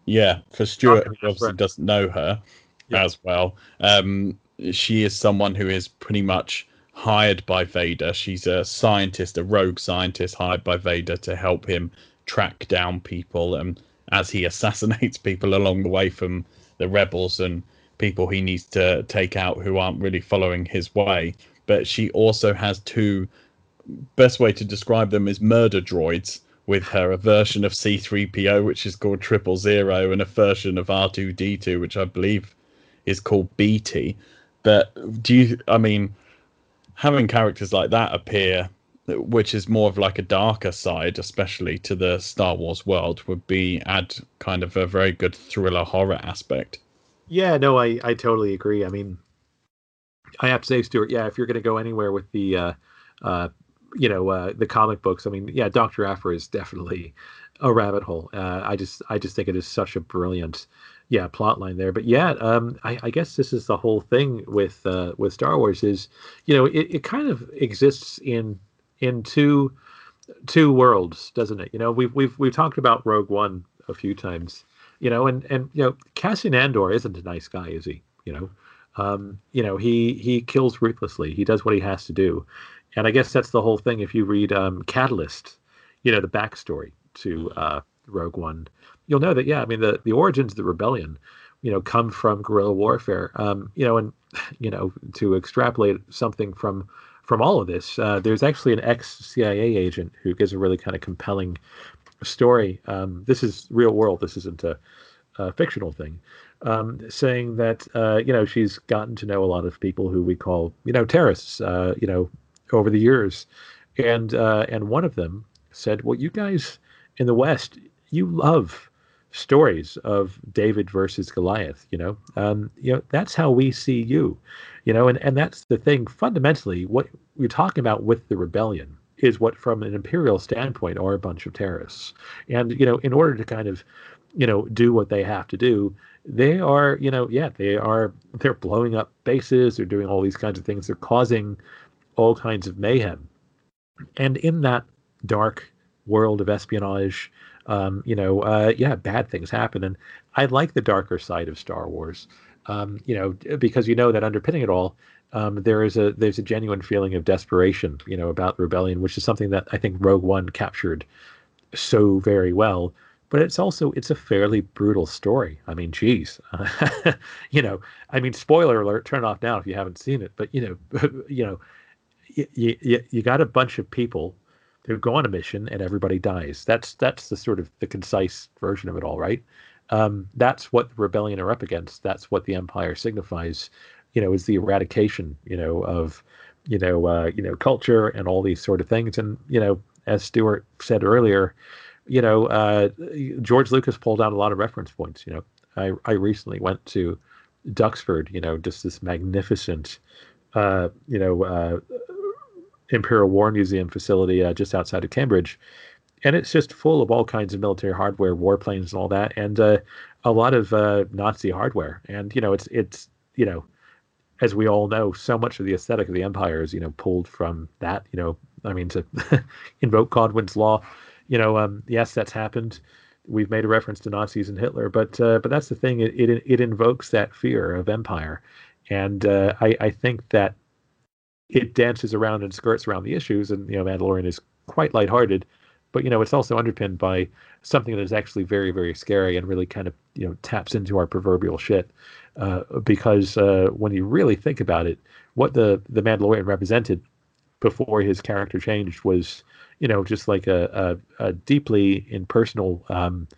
yeah, for Stuart, who obviously doesn't know her yeah. as well, um, she is someone who is pretty much hired by Vader. She's a scientist, a rogue scientist hired by Vader to help him track down people and as he assassinates people along the way from the rebels and people he needs to take out who aren't really following his way. But she also has two. Best way to describe them is murder droids with her a version of C3PO which is called Triple Zero and a version of R2D2 which I believe is called BT. But do you? I mean, having characters like that appear, which is more of like a darker side, especially to the Star Wars world, would be add kind of a very good thriller horror aspect. Yeah, no, I I totally agree. I mean, I have to say, Stuart, yeah, if you're going to go anywhere with the, uh, uh, you know, uh, the comic books, I mean, yeah, Doctor Aphra is definitely a rabbit hole. Uh, I just I just think it is such a brilliant yeah plot line there. But yeah um, I, I, guess this is the whole thing with uh, with star wars is you know it, it kind of exists in in two two worlds doesn't it? You know we've we've we've talked about rogue one a few times you know and and you know cassian andor isn't a nice guy is he? You know um, you know he he kills ruthlessly he does what he has to do and i guess that's the whole thing if you read um, catalyst you know the backstory to uh, rogue one you'll know that yeah, I mean the the origins of the rebellion, you know, come from guerrilla warfare. Um, you know, and you know to extrapolate something from from all of this, uh, there's actually an ex CIA agent who gives a really kind of compelling story. Um, this is real world. This isn't a, a fictional thing. Um, saying that uh, you know she's gotten to know a lot of people who we call you know terrorists. Uh, you know over the years, and uh, and one of them said, "Well, you guys in the West, you love stories of David versus Goliath. You know, um, you know that's how we see you. You know, and and that's the thing. Fundamentally, what we're talking about with the rebellion is what, from an imperial standpoint, are a bunch of terrorists. And you know, in order to kind of, you know, do what they have to do, they are, you know, yeah, they are. They're blowing up bases. They're doing all these kinds of things. They're causing all kinds of mayhem. And in that dark world of espionage um, you know, uh, yeah, bad things happen. And I like the darker side of Star Wars, um, you know, because you know that underpinning it all, um, there is a there's a genuine feeling of desperation, you know, about rebellion, which is something that I think Rogue One captured so very well. But it's also it's a fairly brutal story. I mean, geez, you know, I mean, spoiler alert, turn it off now if you haven't seen it. But you know, you know, you, you, you got a bunch of people they go on a mission and everybody dies. That's that's the sort of the concise version of it all, right? Um, that's what the rebellion are up against. That's what the empire signifies. You know, is the eradication, you know, of you know, uh, you know, culture and all these sort of things. And you know, as Stuart said earlier, you know, uh, George Lucas pulled out a lot of reference points. You know, I I recently went to Duxford. You know, just this magnificent, uh, you know, uh, Imperial War Museum facility uh, just outside of Cambridge, and it's just full of all kinds of military hardware, warplanes, and all that, and uh, a lot of uh, Nazi hardware. And you know, it's it's you know, as we all know, so much of the aesthetic of the Empire is you know pulled from that. You know, I mean, to invoke Godwin's law, you know, um, yes, that's happened. We've made a reference to Nazis and Hitler, but uh, but that's the thing. It, it it invokes that fear of empire, and uh, I I think that it dances around and skirts around the issues, and you know, Mandalorian is quite lighthearted, but you know, it's also underpinned by something that is actually very, very scary and really kind of you know taps into our proverbial shit. Uh, because uh, when you really think about it, what the the Mandalorian represented before his character changed was you know just like a, a, a deeply impersonal um,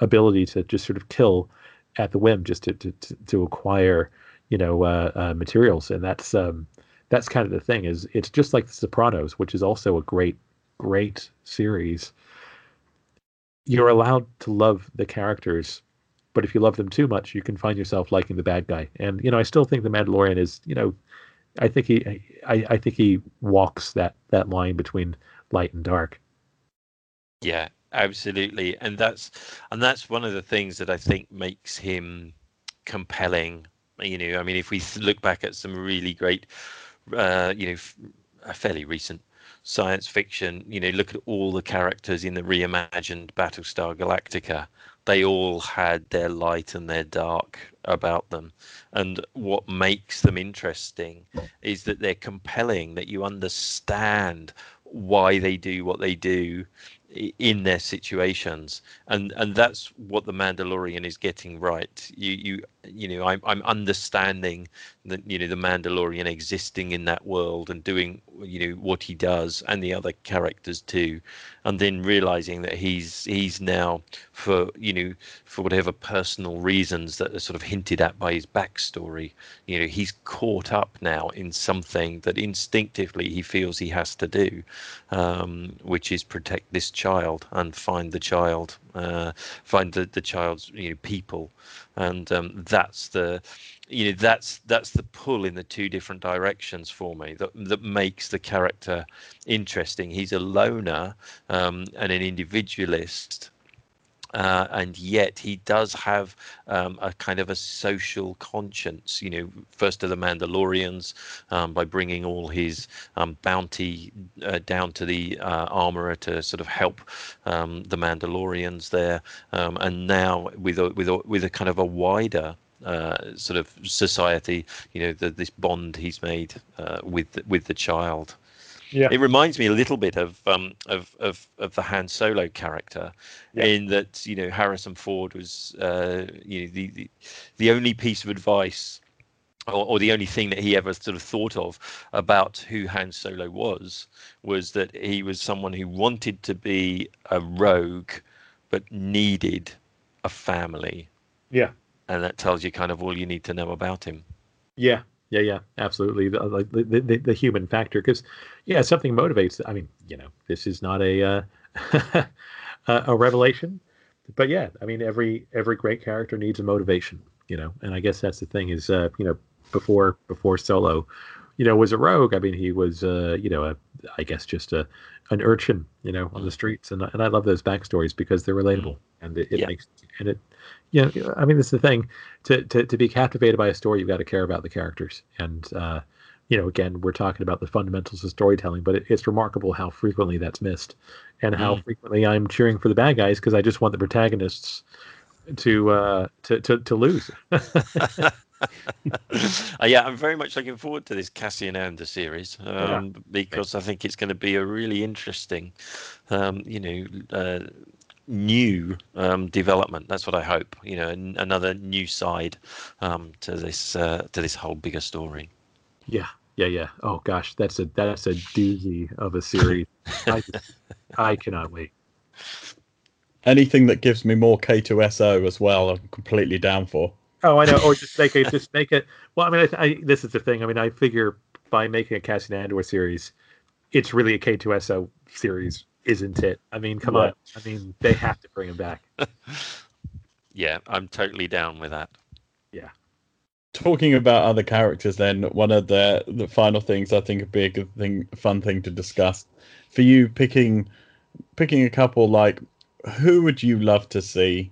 ability to just sort of kill at the whim, just to to, to acquire you know uh, uh, materials, and that's um, that's kind of the thing is it's just like the sopranos which is also a great great series. You're allowed to love the characters but if you love them too much you can find yourself liking the bad guy. And you know i still think the mandalorian is you know i think he i, I think he walks that that line between light and dark yeah absolutely and that's and that's one of the things that i think makes him compelling you know i mean if we look back at some really great uh, you know, a fairly recent science fiction. You know, look at all the characters in the reimagined Battlestar Galactica. They all had their light and their dark about them. And what makes them interesting is that they're compelling, that you understand why they do what they do in their situations. And and that's what the mandalorian is getting right. You you you know i'm i'm understanding that you know the mandalorian existing in that world and doing you know what he does and the other characters too and then realizing that he's he's now for you know for whatever personal reasons that are sort of hinted at by his backstory you know he's caught up now in something that instinctively he feels he has to do um, which is protect this child and find the child uh, find the, the child's you know people. And um, that's the you know that's that's the pull in the two different directions for me that that makes the character interesting. He's a loner um, and an individualist. Uh, and yet he does have um, a kind of a social conscience. You know, first of the Mandalorians um, by bringing all his um, bounty uh, down to the uh, armorer to sort of help um, the Mandalorians there, um, and now with a, with a, with a kind of a wider uh, sort of society. You know, the, this bond he's made uh, with with the child. Yeah. It reminds me a little bit of um, of, of of the Han Solo character, yeah. in that you know Harrison Ford was uh, you know the, the the only piece of advice or, or, the only thing that he ever sort of thought of about who Han Solo was was that he was someone who wanted to be a rogue but needed a family. Yeah and that tells you kind of all you need to know about him. Yeah, yeah, yeah, absolutely. The, the, the, the human factor, because yeah, something motivates. I mean, you know, this is not a uh, a revelation, but yeah, I mean, every every great character needs a motivation, you know, and I guess that's the thing is, uh, you know, before before Solo, you know, was a rogue. I mean, he was, uh, you know, a, I guess just a an urchin, you know, on the streets, and and I love those backstories because they're relatable, and it, it yeah. makes and it you know, I mean, this is the thing. To, to to be captivated by a story, you've got to care about the characters. And uh, you know, again, we're talking about the fundamentals of storytelling, but it, it's remarkable how frequently that's missed, and how mm. frequently I'm cheering for the bad guys because I just want the protagonists to uh, to, to to lose. uh, yeah, I'm very much looking forward to this Cassian Andor series um, yeah. because I think it's going to be a really interesting, um, you know, uh, new um, development. That's what I hope. You know, n- another new side um, to this uh, to this whole bigger story. Yeah, yeah, yeah. Oh gosh, that's a that's a doozy of a series. I, I cannot wait. Anything that gives me more K2SO as well, I'm completely down for. Oh, I know. Or just make it, just make it. Well, I mean, I, I, this is the thing. I mean, I figure by making a Cassian Andor series, it's really a K2SO series isn't it? I mean, come on. I mean, they have to bring him back. yeah, I'm totally down with that. Yeah. Talking about other characters, then one of the the final things I think would be a good thing, fun thing to discuss for you picking picking a couple like who would you love to see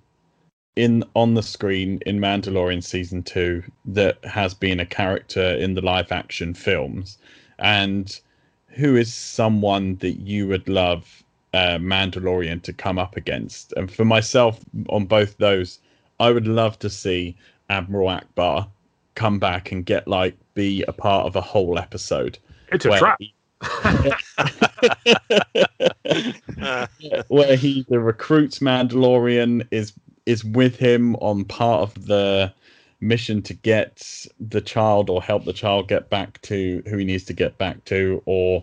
in on the screen in Mandalorian season two that has been a character in the live action films and who is someone that you would love uh, Mandalorian to come up against? And for myself, on both those, I would love to see Admiral Ackbar come back and get like be a part of a whole episode. It's a trap. He, where he the recruits Mandalorian is is with him on part of the mission to get the child or help the child get back to who he needs to get back to, or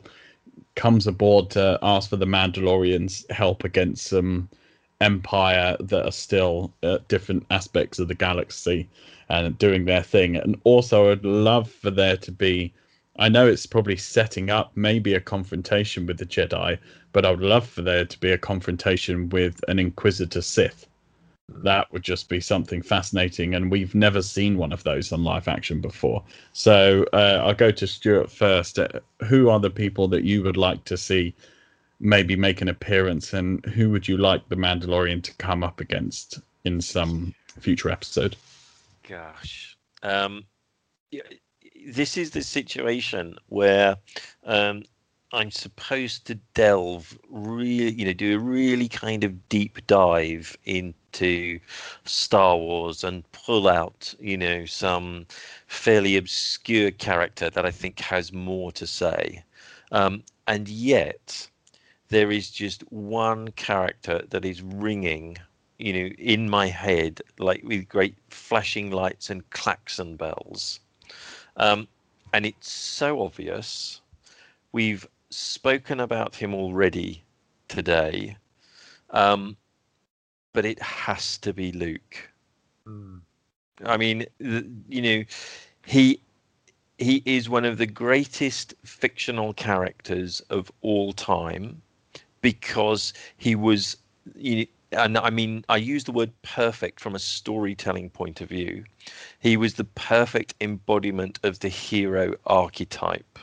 comes aboard to ask for the Mandalorians' help against some empire that are still at different aspects of the galaxy and doing their thing. And also, I'd love for there to be. I know it's probably setting up maybe a confrontation with the Jedi, but I would love for there to be a confrontation with an Inquisitor Sith that would just be something fascinating and we've never seen one of those on live action before. So uh, i'll go to stuart first. Uh, who are the people that you would like to see maybe make an appearance and who would you like the mandalorian to come up against in some future episode? Gosh. Um, this is the situation where um, I'm supposed to delve really, you know, do a really kind of deep dive into Star Wars and pull out, you know, some fairly obscure character that I think has more to say. Um, and yet, there is just one character that is ringing, you know, in my head like with great flashing lights and klaxon bells, um, and it's so obvious. We've spoken about him already today, um, but it has to be Luke. Mm. I mean, you know, he he is one of the greatest fictional characters of all time because he was you know, and I mean, I use the word perfect from a storytelling point of view. He was the perfect embodiment of the hero archetype.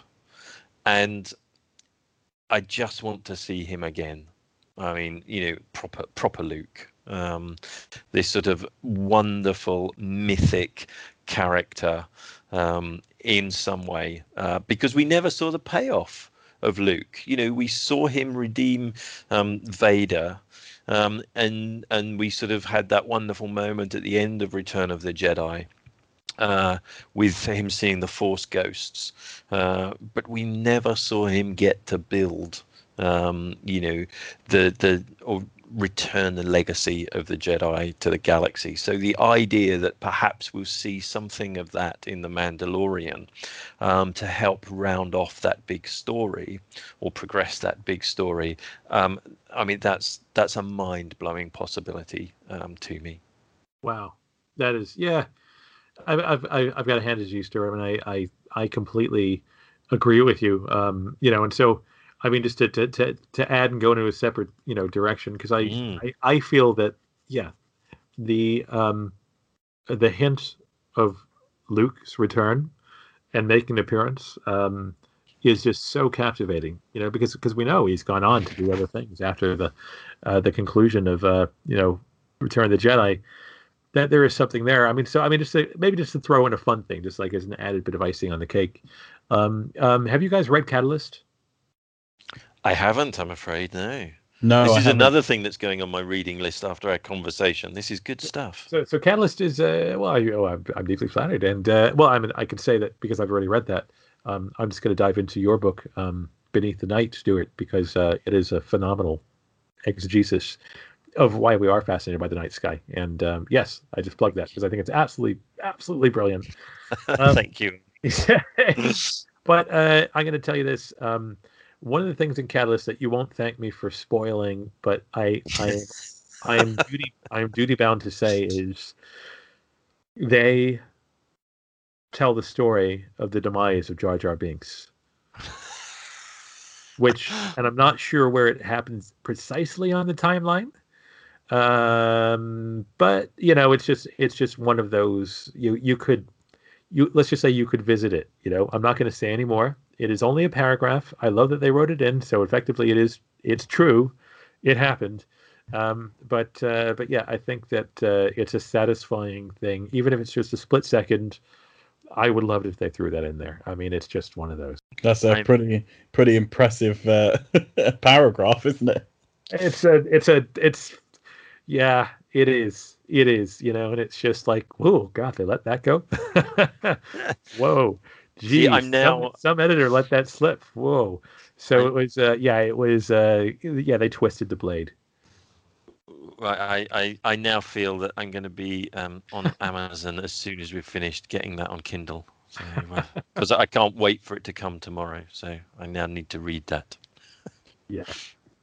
And I just want to see him again. I mean, you know, proper proper Luke. Um, this sort of wonderful mythic character um, in some way, uh, because we never saw the payoff of Luke. You know, we saw him redeem um, Vader, um, and and we sort of had that wonderful moment at the end of Return of the Jedi. Uh, with him seeing the Force ghosts, uh, but we never saw him get to build, um, you know, the the or return the legacy of the Jedi to the galaxy. So the idea that perhaps we'll see something of that in the Mandalorian um, to help round off that big story or progress that big story. Um, I mean, that's that's a mind blowing possibility um, to me. Wow, that is yeah. I've I've I've got a hand as you, Stuart. Mean, I I I completely agree with you. Um, you know, and so I mean, just to, to, to, to add and go into a separate, you know, direction, because I, mm. I, I feel that, yeah, the, um, the hint of Luke's return and making an appearance, um, is just so captivating, you know, because, because we know he's gone on to do other things after the, uh, the conclusion of, uh, you know, Return of the Jedi, that there is something there. I mean, so I mean, just to, maybe just to throw in a fun thing, just like as an added bit of icing on the cake. Um, um, have you guys read Catalyst? I haven't, I'm afraid. No. No, this I is haven't. another thing that's going on my reading list after our conversation. This is good stuff. So, so Catalyst is uh, well, I, oh, I'm, I'm deeply flattered, and uh, well, I mean, I can say that because I've already read that. Um, I'm just going to dive into your book, um, Beneath the Night, Stuart, because uh, it is a phenomenal exegesis of why we are fascinated by the night sky. And um, yes, I just plugged that because I think it's absolutely, absolutely brilliant. Um, Thank you. but uh, I'm going to tell you this. One of the things in Catalyst that you won't thank me for spoiling, but I I I am duty I am duty bound to say is they tell the story of the demise of Jar Jar Binks. Which and I'm not sure where it happens precisely on the timeline. Um but you know it's just it's just one of those you you could you let's just say you could visit it, you know. I'm not going to say any more it is only a paragraph. I love that they wrote it in, so effectively it is it's true. It happened. Um, but uh, but yeah, I think that uh, it's a satisfying thing, even if it's just a split second. I would love it if they threw that in there. I mean, it's just one of those. That's a pretty pretty impressive uh, paragraph, isn't it? It's a it's a it's yeah, it is. It is, you know, and it's just like, oh God, they let that go. Whoa. Gee, I'm now some, some, editor let that slip. Whoa. So I, it was, uh, yeah, it was, uh, yeah, they twisted the blade. I, I, I now feel that I'm going to be um, on Amazon as soon as we've finished getting that on Kindle. Because so, uh, I can't wait for it to come tomorrow. So I now need to read that. Yeah,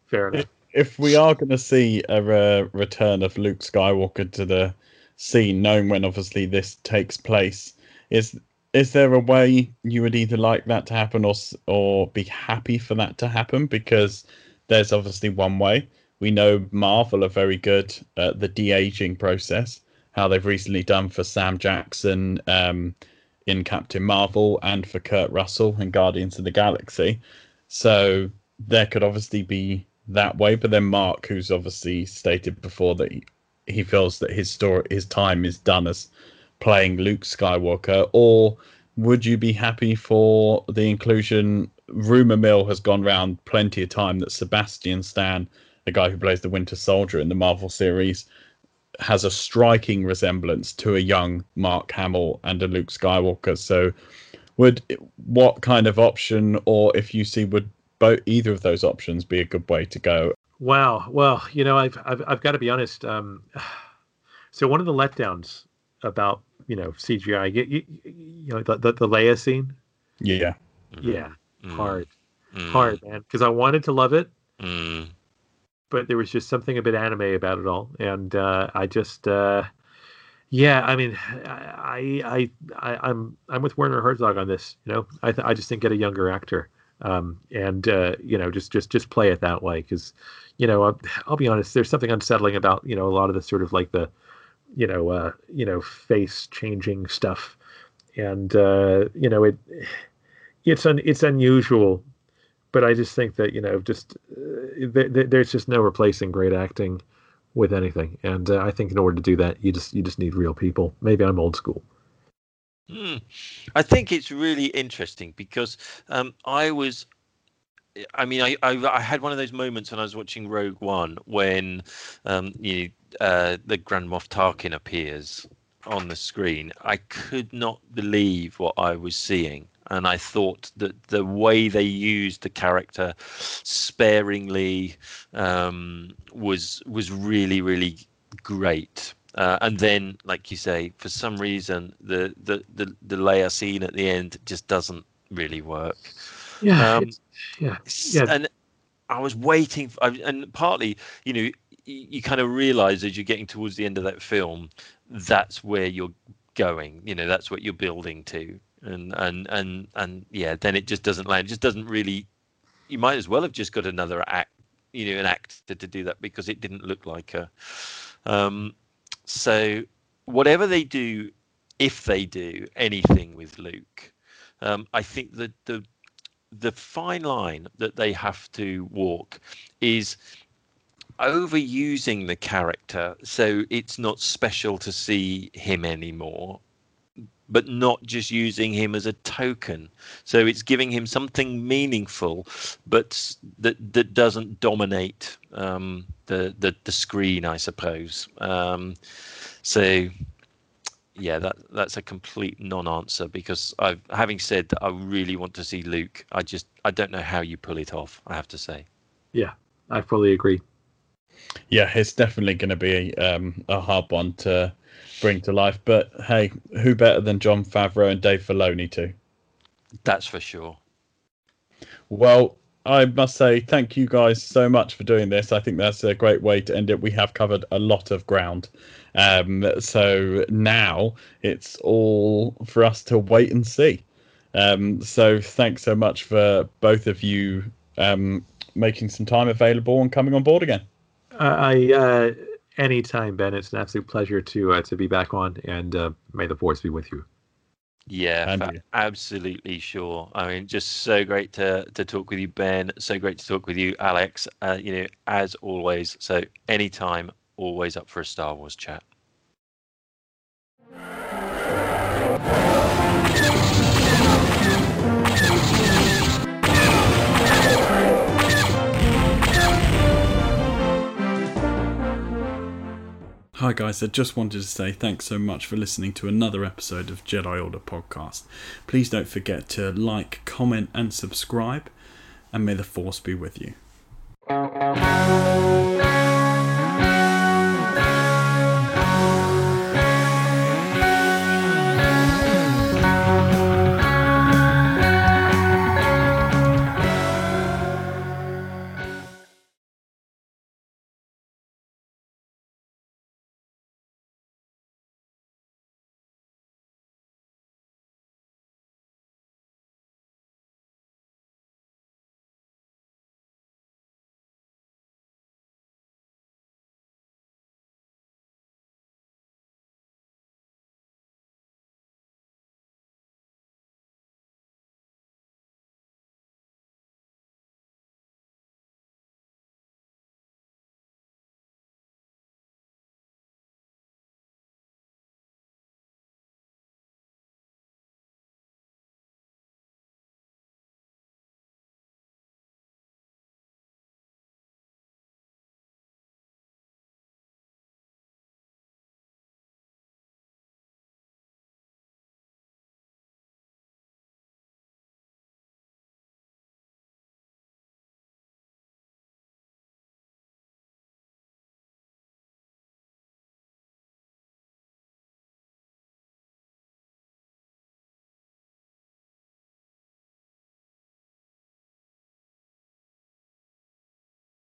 fair enough. If we are going to see a uh, return of Luke Skywalker to the scene, knowing when obviously this takes place, is is there a way you would either like that to happen or or be happy for that to happen? Because there's obviously one way. We know Marvel are very good at the de aging process. How they've recently done for Sam Jackson um, in Captain Marvel and for Kurt Russell in Guardians of the Galaxy. So there could obviously be that way. But then Mark, who's obviously stated before that he, he feels that his story, his time is done as playing Luke Skywalker, or would you be happy for the inclusion? Rumor mill has gone around plenty of time that Sebastian Stan, the guy who plays the Winter Soldier in the Marvel series, has a striking resemblance to a young Mark Hamill and a Luke Skywalker. So, would what kind of option, or if you see, would both either of those options be a good way to go? Wow. Well, you know, I've I've, I've got to be honest. Um, so one of the letdowns about you know CGI, you, you, you know, the, the the Leia scene. Yeah. Mm-hmm. Yeah. Mm. Hard, Mm. hard, man. Because I wanted to love it, Mm. but there was just something a bit anime about it all, and uh, I just. Uh, yeah, I mean, I, I, I, I'm, I'm with Werner Herzog on this. You know, I, th- I just think get a younger actor, um, and uh, you know, just, just, just play it that way. Because, you know, I'll, I'll be honest, there's something unsettling about you know a lot of the sort of like the, you know, uh, you know, face changing stuff, and uh, you know, it, it's un, it's unusual, but I just think that you know, just uh, th- th- there's just no replacing great acting with anything. And uh, I think in order to do that, you just you just need real people. Maybe I'm old school. Hmm. I think it's really interesting because um, I was, I mean, I, I I had one of those moments when I was watching Rogue One when um, you uh, the Grand Moff Tarkin appears on the screen. I could not believe what I was seeing. And I thought that the way they used the character sparingly um, was was really really great. Uh, and then, like you say, for some reason, the, the, the, the Leia scene at the end just doesn't really work. Yeah, Um, yeah, Yeah. And I was waiting, for, and partly, you know, you, you kind of realize as you're getting towards the end of that film, that's where you're going. You know, that's what you're building to, and and and and yeah, then it just doesn't land. It just doesn't really. You might as well have just got another act, you know, an actor to do that because it didn't look like her. Um, so whatever they do, if they do anything with Luke, um, I think that the the fine line that they have to walk is overusing the character so it's not special to see him anymore but not just using him as a token. So it's giving him something meaningful but that that doesn't dominate um, the, the the screen i suppose. Um, so yeah, that that's a complete non-answer because I, having said that, I really want to see Luke. I just I don't know how you pull it off. I have to say. yeah, I fully agree. Yeah, it's definitely going to be um, a hard one to bring to life. But hey, who better than Jon Favreau and Dave Filoni too? That's for sure. Well, I must say thank you guys so much for doing this. I think that's a great way to end it. We have covered a lot of ground. Um, so now it's all for us to wait and see. Um, so thanks so much for both of you um, making some time available and coming on board again. Uh, I uh, anytime, Ben. It's an absolute pleasure to uh, to be back on, and uh, may the force be with you. Yeah, fa- absolutely sure. I mean, just so great to to talk with you, Ben. So great to talk with you, Alex. Uh, you know, as always. So anytime, always up for a Star Wars chat. Hi, guys. I just wanted to say thanks so much for listening to another episode of Jedi Order Podcast. Please don't forget to like, comment, and subscribe, and may the Force be with you.